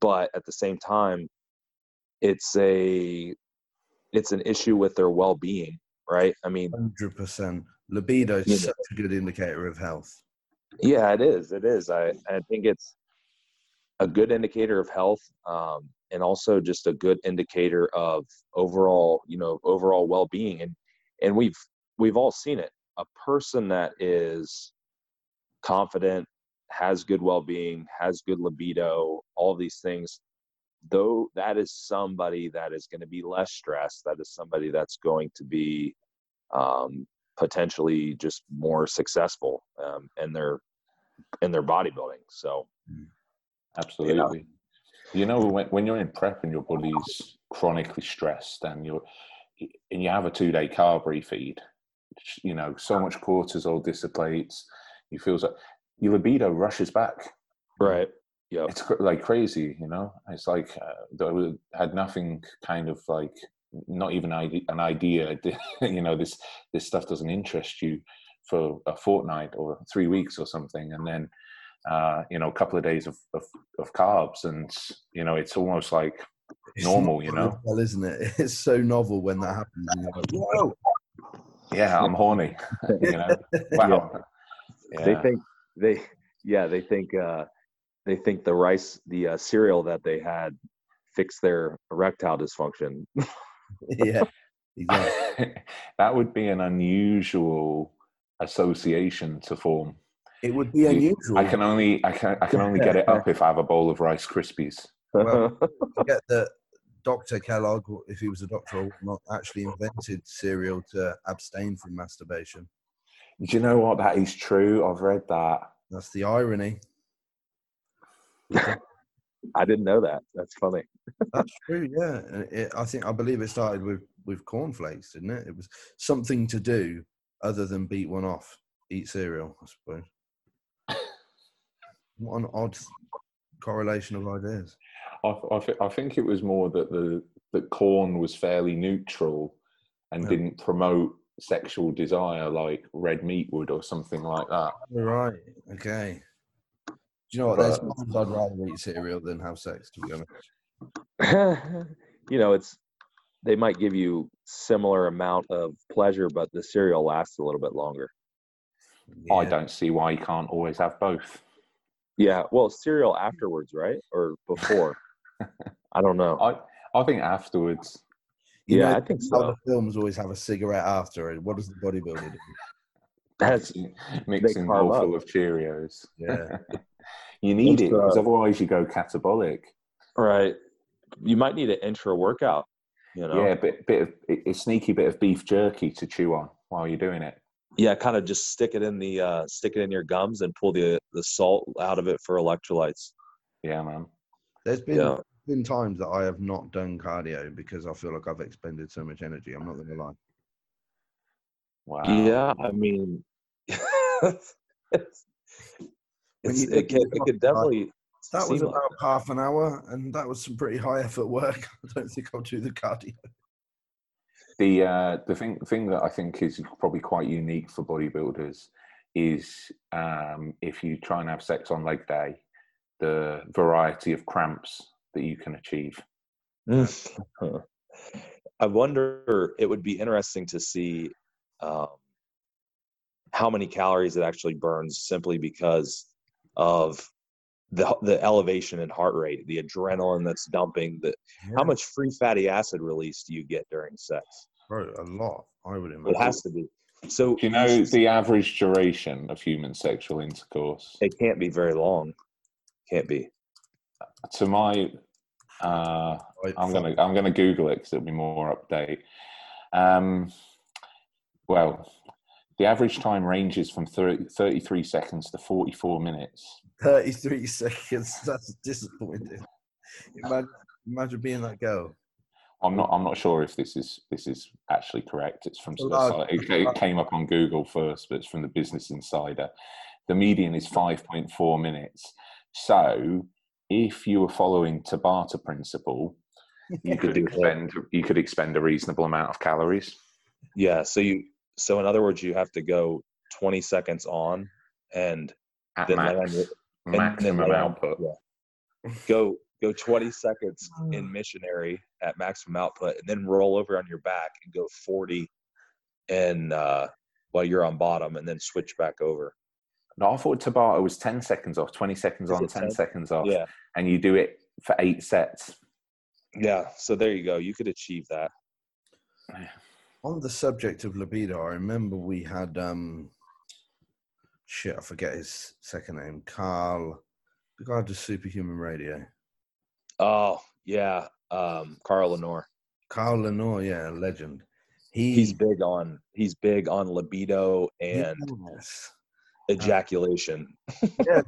but at the same time it's a it's an issue with their well-being, right? I mean, Hundred percent. Libido Yeah. is such a good indicator of health. Yeah, it is. It is. I, I think it's a good indicator of health, um, and also just a good indicator of overall, you know, overall well-being. And and we've we've all seen it. A person that is confident, has good well-being, has good libido, all these things. Though that is somebody that is going to be less stressed. That is somebody that's going to be um, potentially just more successful um, in their in their bodybuilding. So absolutely. You know when, when you're in prep and your body's chronically stressed and you're and you have a two day carb refeed you know so much cortisol dissipates you feel like your libido rushes back. Right, yeah, it's like crazy you know? It's like uh, I had nothing kind of like not even an idea you know this this stuff doesn't interest you for a fortnight or three weeks or something and then uh, you know a couple of days of, of, of carbs and you know it's almost like It's Normal, you know? Well, isn't it? It's so novel when that happens. And you're like, Whoa! yeah i'm horny you know wow they yeah. think they yeah they think uh, they think the rice the uh, cereal that they had fixed their erectile dysfunction. yeah, exactly. that would be an unusual association to form It would be unusual. I can only I can I can only get it up if I have a bowl of Rice Krispies. Well- get that Dr. Kellogg, if he was a doctor or not, actually invented cereal to abstain from masturbation. Do you know what? That is true. I've read that. That's the irony. I didn't know that. That's funny. That's true. Yeah, it, I think I believe it started with with cornflakes, didn't it? It was something to do other than beat one off? Eat cereal, I suppose. What an odd correlation of ideas. I, I, th- I think it was more that the that corn was fairly neutral and Yeah. didn't promote sexual desire like red meat would or something like that. Right. Okay. Do you know what? There's But- times I'd rather eat cereal than have sex. To be honest. you know, it's they might give you similar amount of pleasure, but the cereal lasts a little bit longer. I don't see why you can't always have both. Yeah, well, cereal afterwards, right, or before? I don't know. I I think afterwards. You yeah, know I think how so. the films always have a cigarette after it. What does the bodybuilder do? That's mixing carb bowl full of Cheerios. Yeah. You need It's, it because uh, otherwise you go catabolic. right. You might need an intra workout. You know, Yeah, bit bit of a sneaky bit of beef jerky to chew on while you're doing it. Yeah, kind of just stick it in the uh, stick it in your gums and pull the the salt out of it for electrolytes. Yeah, man. There's been Yeah. been times that I have not done cardio because I feel like I've expended so much energy. I'm not going to lie. Wow. Yeah, I mean, it's, it's, it look could it could definitely. That was seem like about half an hour, and that was some pretty high effort work. I don't think I'll do the cardio. The uh, the thing thing that I think is probably quite unique for bodybuilders is um, if you try and have sex on leg day, the variety of cramps that you can achieve. I wonder. It would be interesting to see um, how many calories it actually burns simply because of the the elevation in heart rate, the adrenaline that's dumping. The how much free fatty acid release do you get during sex? Bro, a lot. I would imagine. It has to be. So Do you know the average duration of human sexual intercourse? it can't be very long. Can't be. To my, uh, I'm gonna I'm gonna Google it because it'll be more update. Um, well, the average time ranges from 30, 33 seconds to 44 minutes. 33 seconds. That's disappointing. Imagine, imagine being that girl. I'm not. I'm not sure if this is this is actually correct. It's from A large- it, it came up on Google first, but it's from the Business Insider. The median is 5.4 minutes. So, if you were following Tabata principle, you could expend you could expend a reasonable amount of calories. Yeah. So you. So in other words, you have to go 20 seconds on, and At then lay max, on your, and then maximum lay on- output. yeah. Go go 20 seconds Mm. in missionary at maximum output, and then roll over on your back and go 40, and uh, while you're on bottom, and then switch back over. No, I thought Tabata was 10 seconds off, 20 seconds Is on, 10 10? seconds off, Yeah. and you do it for eight sets. Yeah. So there you go. You could achieve that. On the subject of libido, I remember we had um shit, I forget his second name. Carl the guy who does superhuman radio. Oh yeah. Um, Carl Lanore. Carl Lanore, yeah, legend. He He's big on he's big on libido and yes. ejaculation. yes.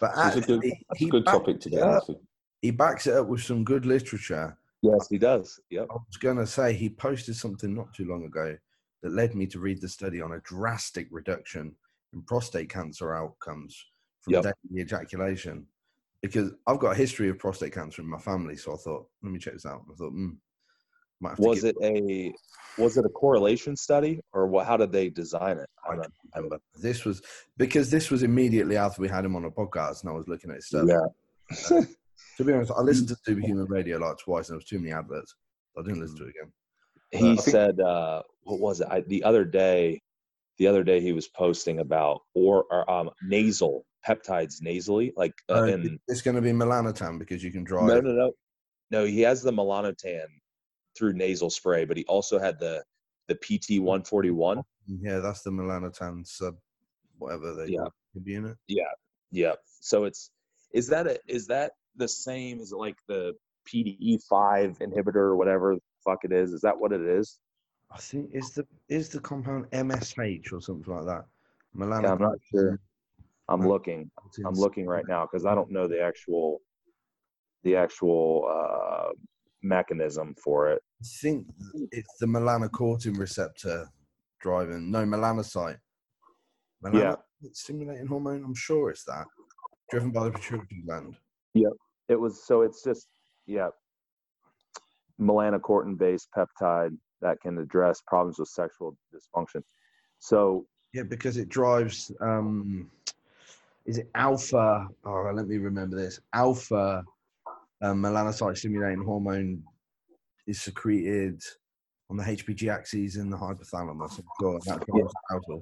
But It's a good, actually, that's he a good topic to it get He backs it up with some good literature. Yes, he does. Yep. I was going to say he posted something not too long ago that led me to read the study on a drastic reduction in prostate cancer outcomes from Yep. daily ejaculation. Because I've got a history of prostate cancer in my family, so I thought, let me check this out. I thought, hmm, might have Was it a was it a correlation study or what? How did they design it? I don't remember. This was because this was immediately after we had him on a podcast, and I was looking at his stuff. Yeah. To be honest, I listened to Superhuman Radio like twice, and there was too many adverts. I didn't listen to it again. he think- said uh what was it I, the other day the other day he was posting about or, or um nasal peptides nasally like uh, Uh, in it's going to be melanotan because you can drive. no no no no he has the melanotan through nasal spray but he also had the the pt 141 Yeah, that's the melanotan sub, whatever they Yeah. could be in it. Yeah, yeah so it's is that a, is that the same as like the pde5 inhibitor or whatever the fuck it is is that what it is I think is the is the compound MSH or something like that. Melanotan. yeah, i'm not sure i'm looking I'm looking right now because I don't know the actual the actual uh, mechanism for it. I think it's the melanocortin receptor driving. No, melanocyte. Yeah. Stimulating hormone. I'm sure it's that. Driven by the pituitary gland. It was so it's just yeah, melanocortin based peptide that can address problems with sexual dysfunction. So Yeah, because it drives. um Is it alpha? Oh, let me remember this. Alpha um, melanocyte stimulating hormone is secreted on the HPG axis in the hypothalamus. I'm sure that drives alpha.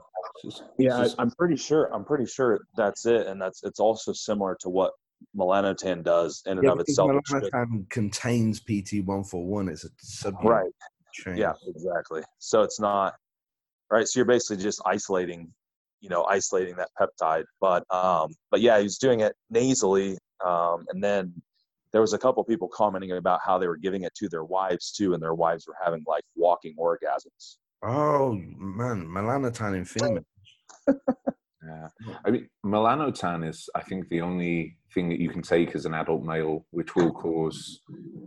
Yeah, I, I'm pretty sure. I'm pretty sure that's it, and that's it's also similar to what melanotan does in and Yeah, of itself. Melanotan contains PT141. It's a subunit Right. chain. Yeah, exactly. So it's not right. So you're basically just isolating, you know, isolating that peptide. But um, but yeah, he was doing it nasally, um, and then there was a couple people commenting about how they were giving it to their wives too, and their wives were having like walking orgasms. Oh man, melanotan in female. Yeah. I mean, melanotan is, I think, the only thing that you can take as an adult male which will cause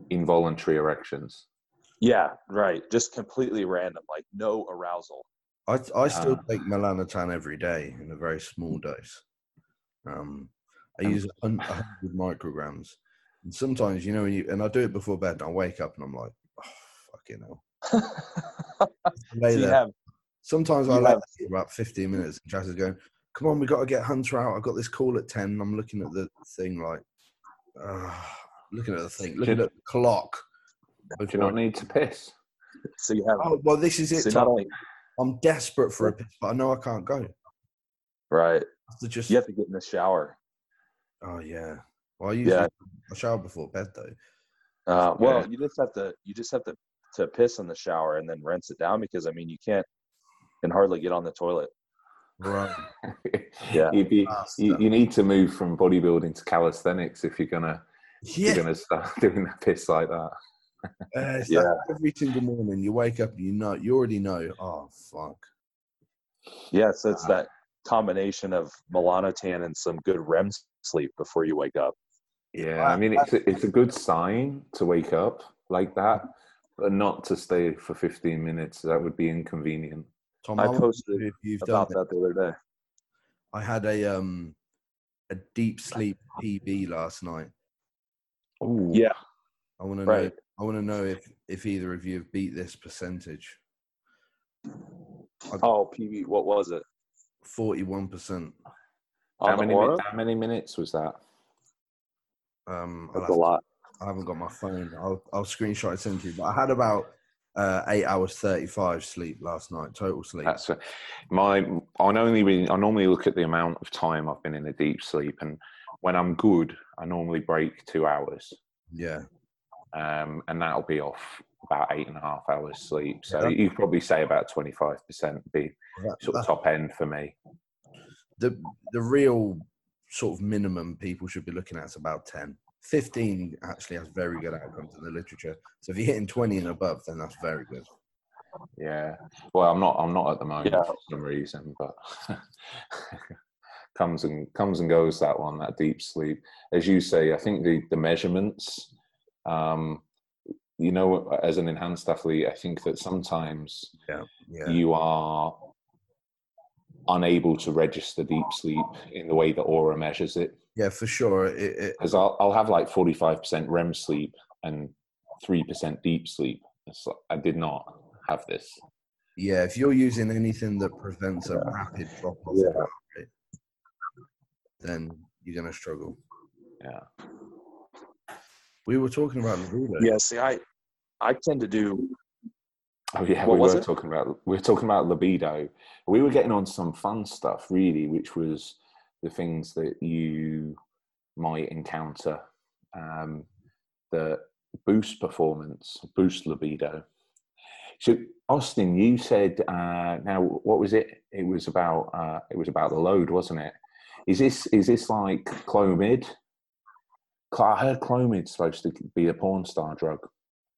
involuntary erections. Yeah, right. Just completely random, like no arousal. I I still Ah. take melanotan every day in a very small dose. Um, I use a hun- a hundred micrograms, and sometimes you know, when you and I do it before bed. And I wake up and I'm like, oh, fucking hell. Lay so you there. have Sometimes I you lay have- there for about 15 minutes, and Jazz is going, "Come on, we got to get Hunter out. I've got this call at 10." I'm looking at the thing like, uh, looking at the thing, looking at the clock. Do you not need to piss? so you have Oh well, this is it. so not Tom. only I'm desperate for a piss, but I know I can't go. right. I to just You have to get in the shower. Oh yeah. Well, I usually Yeah. I shower before bed though. Uh, well, Yeah. you just have to you just have to to piss in the shower and then rinse it down because I mean you can't can hardly get on the toilet. Right. Yeah. You'd be, you, you need to move from bodybuilding to calisthenics if you're gonna Yeah. you're gonna start doing that piss like that. Uh, it's Yeah. like every single morning you wake up, you know, you already know. Oh fuck. Yeah, so it's Uh, that combination of melanotan and some good REM sleep before you wake up. Yeah, I mean it's a, it's a good sign to wake up like that, but not to stay for 15 minutes. That would be inconvenient. Tom, I I posted if you've About it. that the other day. I had a um a deep sleep PB last night. Oh, Yeah, I want to know. I want to know if if either of you have beat this percentage. Oh, PB, what was it? Forty-one percent. How many, Oura? how many minutes was that? Um, I'll That's a have- lot. I haven't got my phone. I'll I'll screenshot it send to you. But I had about uh, eight hours thirty-five sleep last night, total sleep. That's a, my. I only really, I normally look at the amount of time I've been in a deep sleep, and when I'm good, I normally break two hours, yeah. um, and that'll be off about eight and a half hours sleep. So Yeah. you probably say about twenty five percent be sort of top end for me. the the real sort of minimum people should be looking at is about 10 15 actually has very good outcomes in the literature so if you're hitting 20 and above then that's very good Yeah. Well, I'm not. I'm not at the moment Yeah. for some reason, but comes and comes and goes. That one, that deep sleep, as you say. I think the the measurements. Um, you know, as an enhanced athlete, I think that sometimes yeah you are unable to register deep sleep in the way that Oura measures it. Yeah for sure it, it, Because I'll, I'll have like 45% REM sleep and 3% deep sleep. It's like, I did not have this. yeah if you're using anything that prevents a rapid drop off Yeah. rate, then you're going to struggle Yeah. we were talking about libido. Yeah, see, I I tend to do Oh yeah, What we were it? talking about we were talking about libido. We were getting on some fun stuff, really, which was the things that you might encounter um, that boost performance, boost libido. So, Austin, you said uh, now what was it? It was about uh, it was about the load, wasn't it? Is this is this like Clomid? I heard Clomid's supposed to be a porn star drug.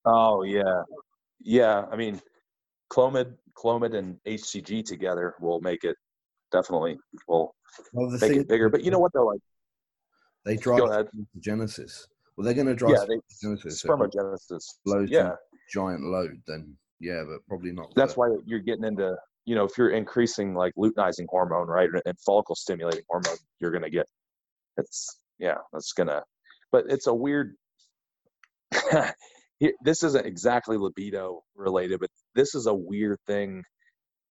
Oh yeah, yeah. I mean, Clomid, Clomid, and HCG together will make it definitely will well, make thing it bigger. But you know what though? Like, they drive go ahead. genesis well they're going to drive Yeah, they genesis so if it spermogenesis. Yeah, giant load then yeah but probably not that's why you're getting into you know, if you're increasing like luteinizing hormone, right, and follicle stimulating hormone, you're gonna get it's yeah, that's gonna. But it's a weird. this isn't exactly libido related, but this is a weird thing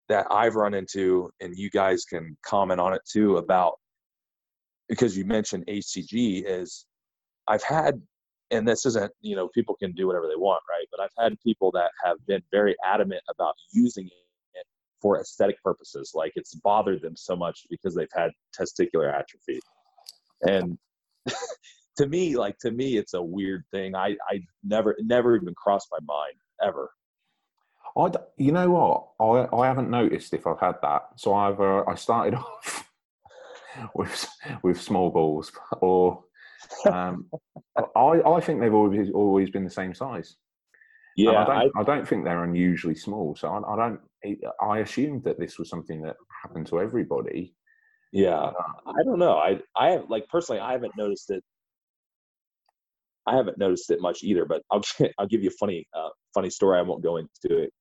that I've run into, and you guys can comment on it too about because you mentioned HCG is I've had, and this isn't you know people can do whatever they want, right? But I've had people that have been very adamant about using it for aesthetic purposes, like it's bothered them so much because they've had testicular atrophy, and to me, like to me, it's a weird thing. I I never never even crossed my mind ever. I, you know what? I, I haven't noticed if I've had that. So I've uh, I started off with with small balls, or um, I I think they've always always been the same size. Yeah, I don't, I, I, don't think they're unusually small. So I, I, don't. I assumed that this was something that happened to everybody. Yeah, uh, I don't know. I I have like personally, I haven't noticed it I haven't noticed it much either, but I'll I'll give you a funny uh, funny story. I won't go into it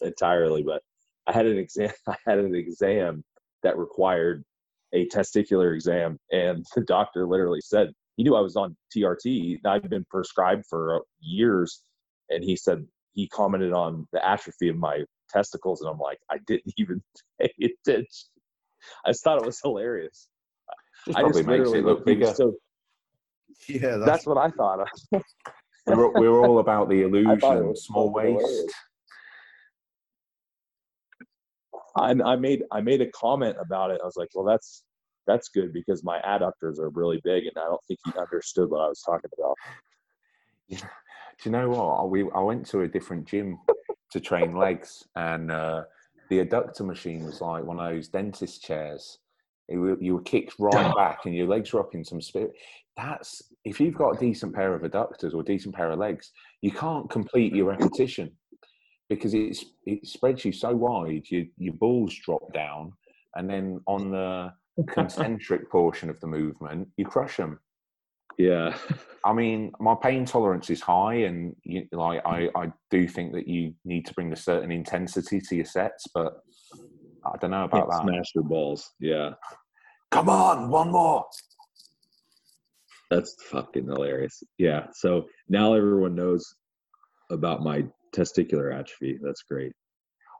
entirely, but I had an exam. I had an exam that required a testicular exam, and the doctor literally said he knew I was on TRT. I'd been prescribed for uh, years, and he said he commented on the atrophy of my testicles, and I'm like, I didn't even pay attention. I just thought it was hilarious. Just I just makes it look bigger. So, yeah, that's, that's what I thought. we're, we're all about the illusion small waist. I, I made I made a comment about it. I was like, well, that's that's good because my adductors are really big, and I don't think he understood what I was talking about. Yeah. Do you know what? We I went to a different gym to train legs, and uh, the adductor machine was like one of those dentist chairs. You were kicked right back, and your legs were up in some spirit that's if you've got a decent pair of adductors or a decent pair of legs, you can't complete your repetition because it's it spreads you so wide, your your balls drop down, and then on the concentric portion of the movement, you crush them. Yeah, I mean, my pain tolerance is high, and you, like I I do think that you need to bring a certain intensity to your sets, but I don't know about that. Smash your balls, yeah. Come on, one more. That's fucking hilarious. Yeah. So now everyone knows about my testicular atrophy. That's great.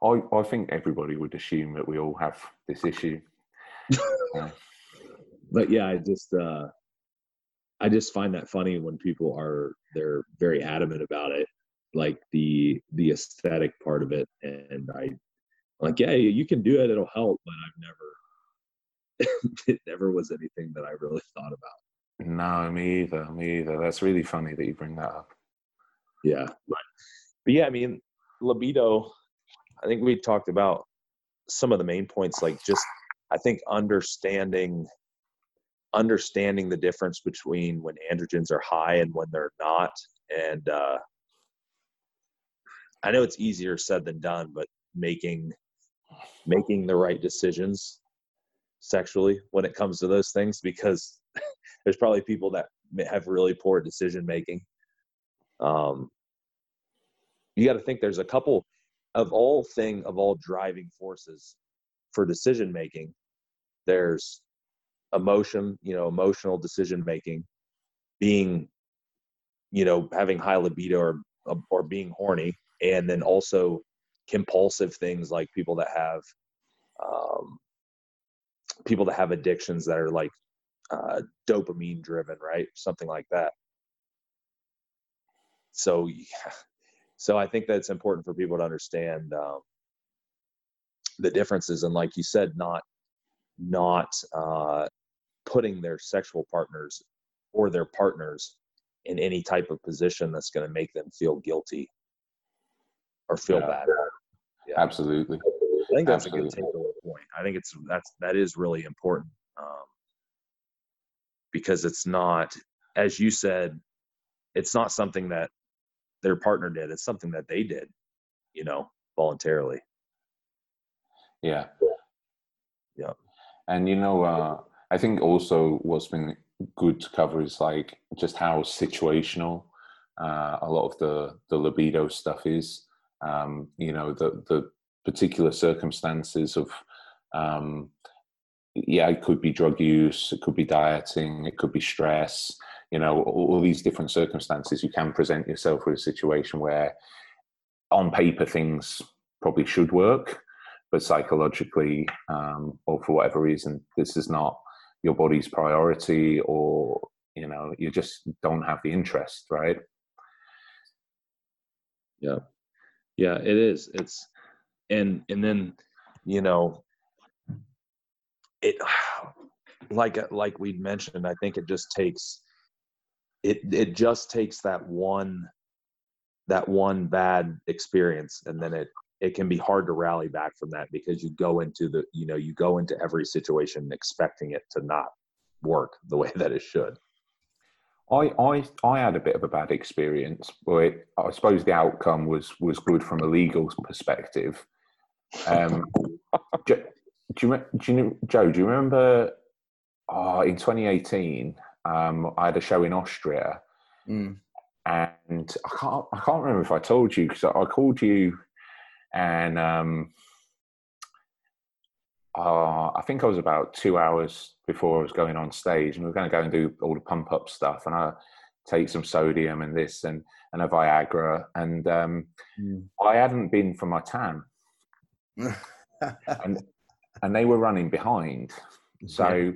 I, I think everybody would assume that we all have this issue. but yeah, I just uh I just find that funny when people are they're very adamant about it, like the the aesthetic part of it. And I like, yeah, you can do it, it'll help, but I've never it never was anything that I really thought about. No, me either. Me either. That's really funny that you bring that up. Yeah. But, but yeah, I mean, libido, I think we talked about some of the main points, like just, I think understanding understanding the difference between when androgens are high and when they're not and uh, i know it's easier said than done but making making the right decisions sexually when it comes to those things because there's probably people that have really poor decision making. Um, you got to think there's a couple of all thing of all driving forces for decision making. There's emotion, you know, emotional decision making, being, you know, having high libido or or being horny, and then also compulsive things like people that have um, people that have addictions that are like uh, dopamine driven, right? Something like that. So, yeah. so I think that's important for people to understand um, the differences, and like you said, not not uh, putting their sexual partners or their partners in any type of position that's going to make them feel guilty or feel yeah. bad. Yeah. Absolutely. I think that's Absolutely. a good takeaway point. I think it's that's that is really important. Um, because it's not, as you said, it's not something that their partner did. It's something that they did, you know, voluntarily. Yeah. Yeah. And you know, uh, I think also what's been good to cover is like just how situational uh, a lot of the the libido stuff is. Um, you know, the the particular circumstances of um, yeah it could be drug use it could be dieting it could be stress you know all, all these different circumstances you can present yourself with a situation where on paper things probably should work but psychologically um, or for whatever reason this is not your body's priority or you know you just don't have the interest right? Yeah yeah it is. It's and and then you know it like like we'd mentioned i think it just takes it it just takes that one that one bad experience and then it it can be hard to rally back from that because you go into the you know you go into every situation expecting it to not work the way that it should I, I I had a bit of a bad experience, but I suppose the outcome was was good from a legal perspective. Um, do, do, you, do you Joe? Do you remember uh, in 2018? Um, I had a show in Austria, Mm. and I can't I can't remember if I told you because I, I called you, and um, uh, I think I was about two hours before I was going on stage, and we were going to go and do all the pump up stuff, and I take some sodium and this and and a Viagra, and um, Mm. I hadn't been for my tan, and and they were running behind, so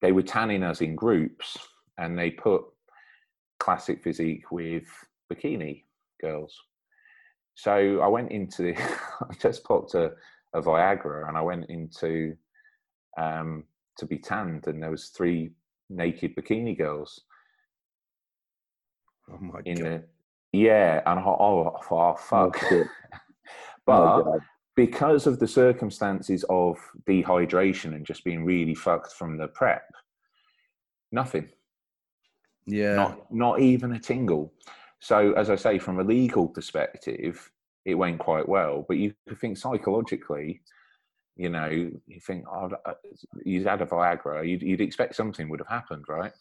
they were tanning us in groups, and they put classic physique with bikini girls. So I went into the, I just popped a, a Viagra and I went into um, to be tanned, and there was three naked bikini girls oh my in god! the yeah, and I oh, I oh fuck. shit. but Oh, because of the circumstances of dehydration and just being really fucked from the prep, nothing. Yeah, not not even a tingle. So, as I say, from a legal perspective, it went quite well. But you could think psychologically, you know, you think, oh, uh, you'd had a Viagra, you'd, you'd expect something would have happened, right?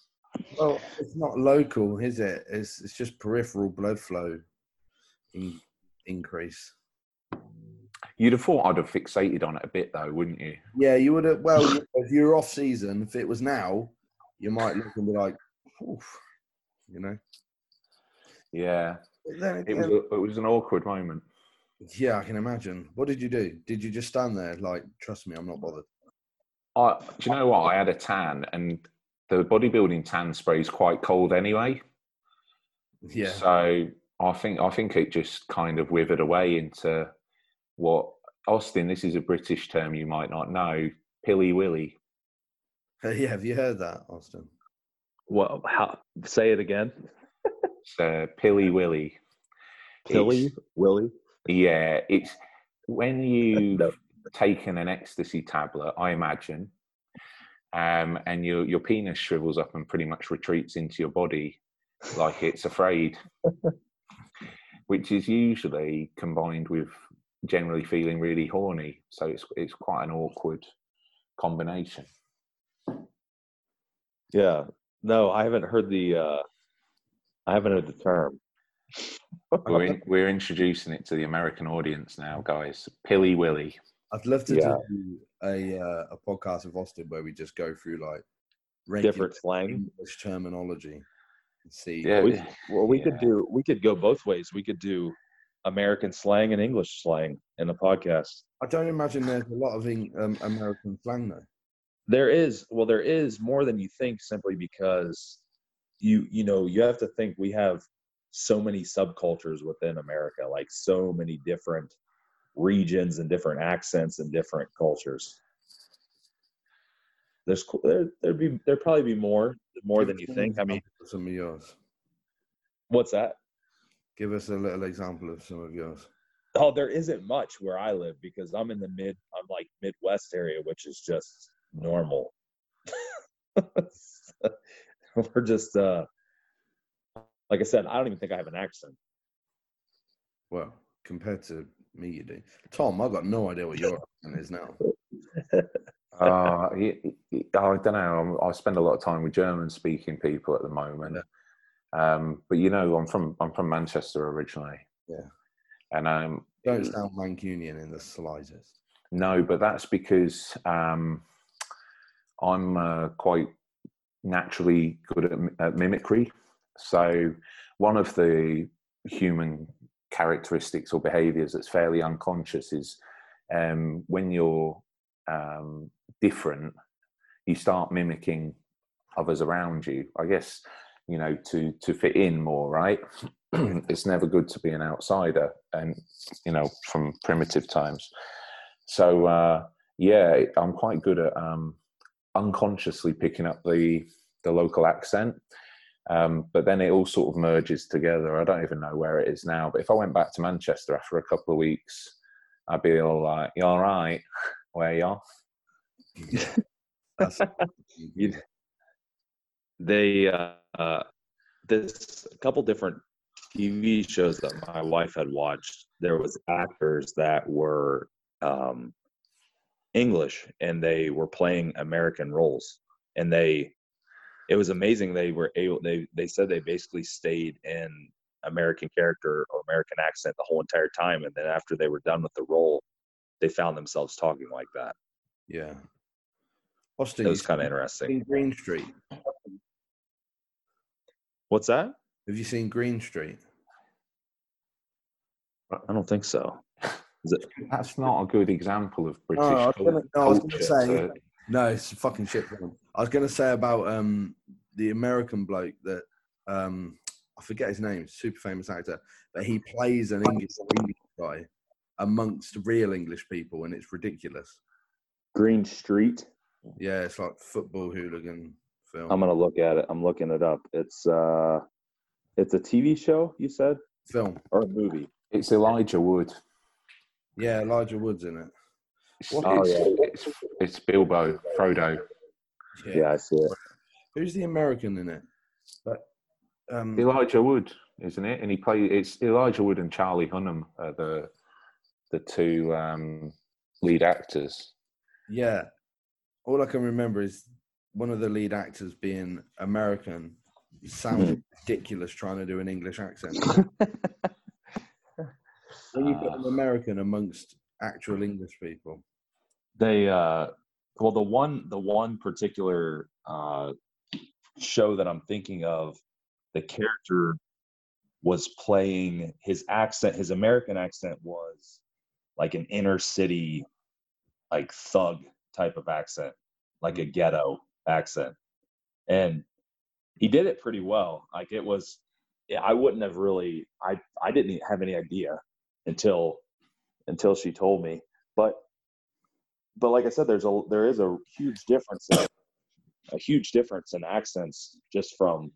well, it's not local, is it? It's it's just peripheral blood flow in, increase. You'd have thought I'd have fixated on it a bit, though, wouldn't you? Yeah, you would have. Well, if you're off season, if it was now, you might look and be like, Oof, you know. Yeah, it was a, it was an awkward moment. Yeah, I can imagine. What did you do? Did you just stand there like, trust me, I'm not bothered? I, do you know what? I had a tan, and the bodybuilding tan spray is quite cold anyway. Yeah, So I think I think it just kind of withered away into what Austin. This is a British term you might not know. Pilly willy. yeah. Have you heard that, Austin? Well, how, say it again. It's uh, pilly willy. Pilly, It's- Willie. Yeah, it's when you've No. taken an ecstasy tablet, I imagine, um, and your your penis shrivels up and pretty much retreats into your body like it's afraid, which is usually combined with generally feeling really horny. So it's it's quite an awkward combination. Yeah. No, I haven't heard the. uh I haven't heard the term. We're in, we're introducing it to the American audience now, guys. Pilly willy. I'd love to Yeah. do a uh, a podcast with Austin where we just go through like Different slang. English terminology and see. Yeah, We, well, we could do. We could go both ways. We could do American slang and English slang in the podcast. I don't imagine there's a lot of Eng- um, American slang though. There is. Well, there is more than you think, simply because you you know you have to think we have so many subcultures within America, like so many different regions and different accents and different cultures. There's there there'd be there'd probably be more more Give than you think. I mean, some of yours. what's that? Give us a little example of some of yours. Oh, there isn't much where I live because I'm in the mid, I'm like Midwest area, which is just normal. We're just, uh, like I said, I don't even think I have an accent. Well, compared to me, you do. Tom, I've got no idea what your accent is now. Uh, y- y- I don't know. I'm- spend a lot of time with German-speaking people at the moment. Um, but you know, I'm from I'm from Manchester originally. Yeah. And um, don't sound Mancunian in the slightest. No, but that's because um, I'm uh, quite naturally good at, at mimicry. So, one of the human characteristics or behaviors that's fairly unconscious is um, when you're um, different, you start mimicking others around you. I guess you know to to fit in more, right? it's never good to be an outsider, and you know from primitive times. So uh, yeah, I'm quite good at um, unconsciously picking up the the local accent. Um, but then it all sort of merges together. I don't even know where it is now. But if I went back to Manchester after a couple of weeks, I'd be all like, "You're all right? Where are you off?" you, they uh, uh, this a couple different TV shows that my wife had watched. There was actors that were um, English and they were playing American roles, and they it was amazing. They were able. They they said they basically stayed in American character or American accent the whole entire time, and then after they were done with the role, they found themselves talking like that. Yeah. Austin, It was kind of seen interesting. Green Street. What's that? Have you seen Green Street? I don't think so. It- That's not a good example of British No, I was gonna- no, I was gonna culture. say- to- No, it's a fucking shit film. I was gonna say about um the American bloke that um I forget his name, super famous actor, but he plays an English, English guy amongst real English people, and it's ridiculous. Green Street. Yeah, it's like football hooligan film. I'm gonna look at it. I'm looking it up. It's uh, it's a TV show. You said film. or a movie? It's Elijah Wood. Yeah, Elijah Wood's in it. It's, Oh, it's, yeah. it's, it's Bilbo, Frodo. Yeah, I see it. Who's the American in it? But um, Elijah Wood, isn't it? And he played. It's Elijah Wood and Charlie Hunnam are the the two um, lead actors. yeah, all I can remember is one of the lead actors being American, sounded ridiculous trying to do an English accent. when you put an American amongst actual English people, they uh well the one the one particular uh show that i'm thinking of the character was playing his accent his american accent was like an inner city like thug type of accent like a ghetto accent. And he did it pretty well. Like it was yeah, i wouldn't have really i i didn't have any idea until until she told me. But but like I said, there's a there is a huge difference, in, a huge difference in accents just from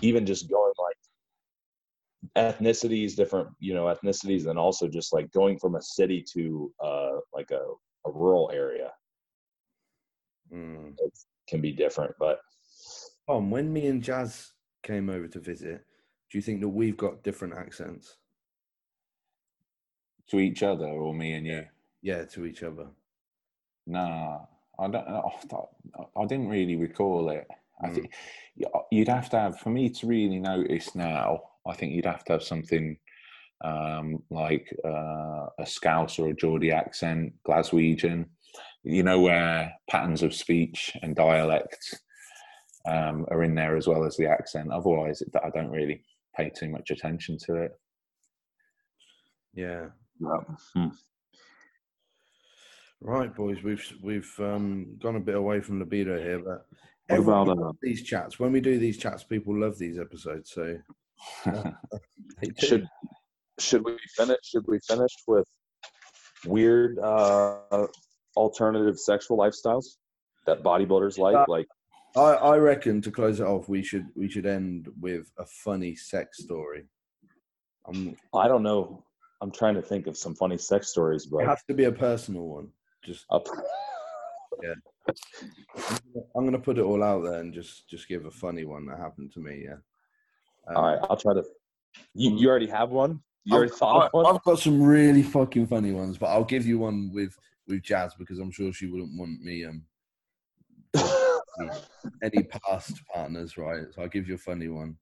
even just going like ethnicities, different you know ethnicities, and also just like going from a city to uh like a, a rural area mm. it can be different. But Tom, when me and Jazz came over to visit, do you think that we've got different accents? To each other, or me and you? Yeah, to each other. Nah, I don't. I didn't really recall it. I Mm. think you'd have to have for me to really notice now. I think you'd have to have something um, like uh, a Scouse or a Geordie accent, Glaswegian. You know where patterns of speech and dialect um, are in there as well as the accent. Otherwise, I don't really pay too much attention to it. Yeah. hmm. Right, boys, we've we've um, gone a bit away from libido here, but about, uh, these chats? When we do these chats, people love these episodes. So should should we finish? Should we finish with weird uh, alternative sexual lifestyles that bodybuilders like? Uh, Like I, I reckon to close it off, we should we should end with a funny sex story. Um, I don't know. I'm trying to think of some funny sex stories, but it has to be a personal one. Just up. I'm gonna put it all out there and just just give a funny one that happened to me. Yeah. Um, All right, I'll try to. You, you already have one. You already I've, thought of one. I've got some really fucking funny ones, but I'll give you one with with Jazz because I'm sure she wouldn't want me um any past partners, right? So I'll give you a funny one.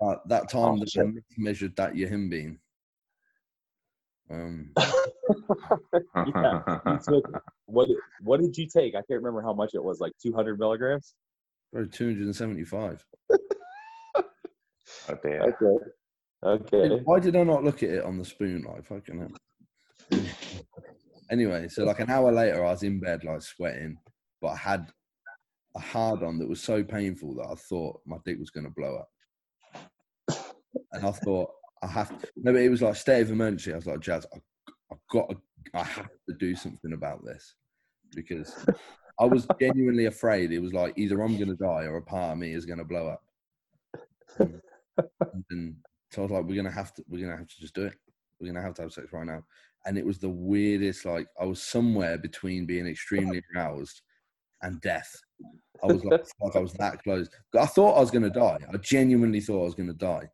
About that time Oh, that shit. I measured that Yohimbine. Um, yeah, you took, what what did you take? I can't remember how much it was. Like 200 milligrams. probably 275. Oh dear. Okay. Okay. Why did I not look at it on the spoon? Like fucking hell. anyway, so like an hour later, I was in bed like sweating, but I had a hard on that was so painful that I thought my dick was going to blow up. And I thought I have to. No, but it was like state of emergency. I was like, Jazz, I, I've got, to, I have to do something about this because I was genuinely afraid. It was like either I'm going to die or a part of me is going to blow up. And, and so I was like, we're gonna have to, we're gonna have to just do it. We're gonna have to have sex right now. And it was the weirdest. Like I was somewhere between being extremely aroused and death. I was like, like I was that close. I thought I was gonna die. I genuinely thought I was gonna die.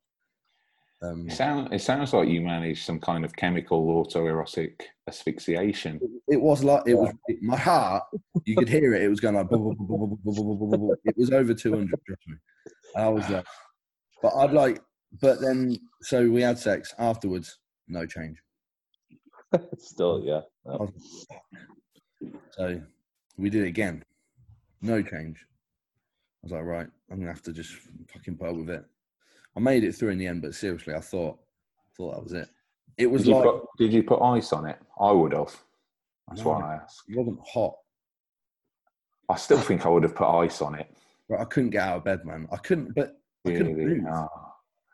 Um, it, sound, it sounds like you managed some kind of chemical autoerotic asphyxiation. It, was like it was my heart. You could hear it. It was going like. it was over two hundred. Trust me. I was there, but I'd like. But then, so we had sex afterwards. No change. Still, yeah. No. So we did it again. No change. I was like, right, I'm gonna have to just fucking put up with it. I made it through in the end, but seriously, I thought, thought that was it. It was Did you, like put, did you put ice on it? I would have. That's No. why I asked. it wasn't hot, I still think I would have put ice on it. but I couldn't get out of bed, man. I couldn't, but I couldn't move. Ah.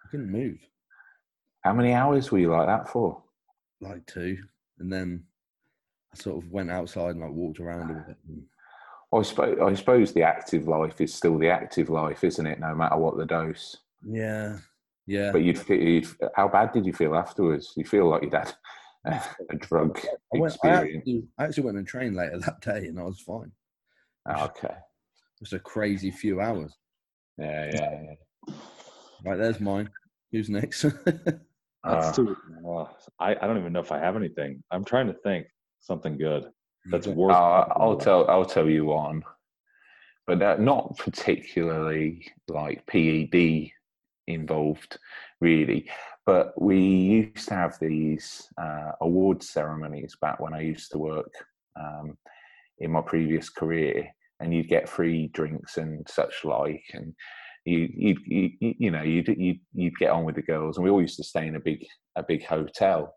I couldn't move. How many hours were you like that for? Like two, and then I sort of went outside and like walked around a bit. I suppose, I suppose the active life is still the active life, isn't it? No matter what the dose. Yeah, yeah. But you'd, you'd how bad did you feel afterwards? You feel like you'd had a, a drug I, went, I, experience. actually, I actually went and trained later that day, and I was fine. Oh, okay. It was a crazy few hours. Yeah, yeah, yeah. Right, there's mine. Who's next? That's Uh, too, uh, I, I don't even know if I have anything. I'm trying to think something good. That's worth. Uh, I'll tell. I'll tell you one, but uh, not particularly like PED involved, really. But we used to have these uh, award ceremonies back when I used to work um, in my previous career, and you'd get free drinks and such like, and you you you, you know you'd, you'd you'd get on with the girls, and we all used to stay in a big a big hotel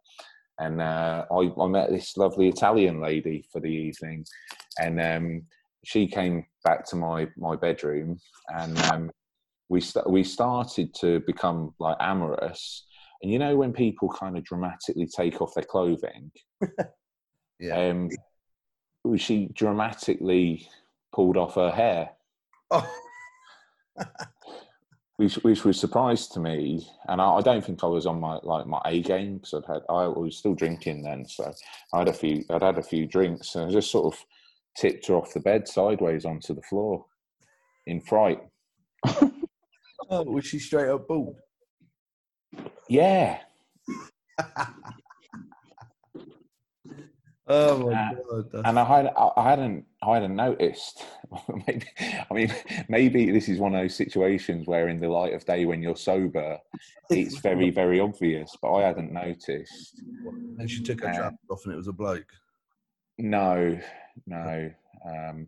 and uh, I, I met this lovely Italian lady for the evening, and um, she came back to my my bedroom, and um, we st- we started to become like amorous. And you know when people kind of dramatically take off their clothing, yeah. um, she dramatically pulled off her hair, Oh. which which was surprise to me. And I, I don't think I was on my like my A game because I'd had I was still drinking then, so I had a few I'd had a few drinks and I just sort of tipped her off the bed sideways onto the floor in fright. oh, was she straight up bald? Yeah, Oh my Uh, god! That's, and I had I hadn't I hadn't noticed. maybe I mean maybe this is one of those situations where in the light of day when you're sober, it's very very obvious, but I hadn't noticed. and she took her trousers off, and it was a bloke. No, no. Um,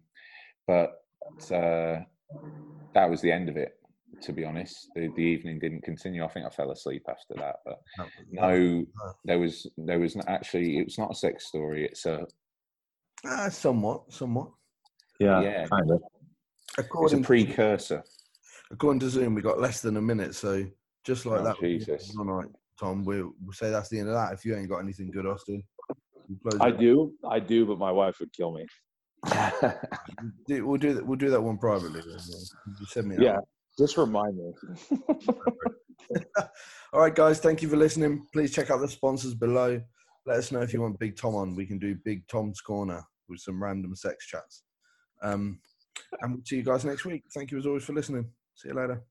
but uh, that was the end of it. To be honest, the, the evening didn't continue. I think I fell asleep after that. But no, there was there was actually. It was not a sex story. It's a Ah, somewhat, somewhat. yeah, yeah. kind of. it's a precursor. according to Zoom, we got less than a minute, so just like Oh, that. Jesus. All right, Tom. We'll, we'll say that's the end of that. If you ain't got anything good, Austin, we'll I do, I do, but my wife would kill me. We'll do that. We'll do that one privately. then. You send me. That Yeah, just remind me. All right, guys. Thank you for listening. Please check out the sponsors below. Let us know if you want Big Tom on. We can do Big Tom's Corner with some random sex chats. Um, and we'll see you guys next week. Thank you as always for listening. See you later.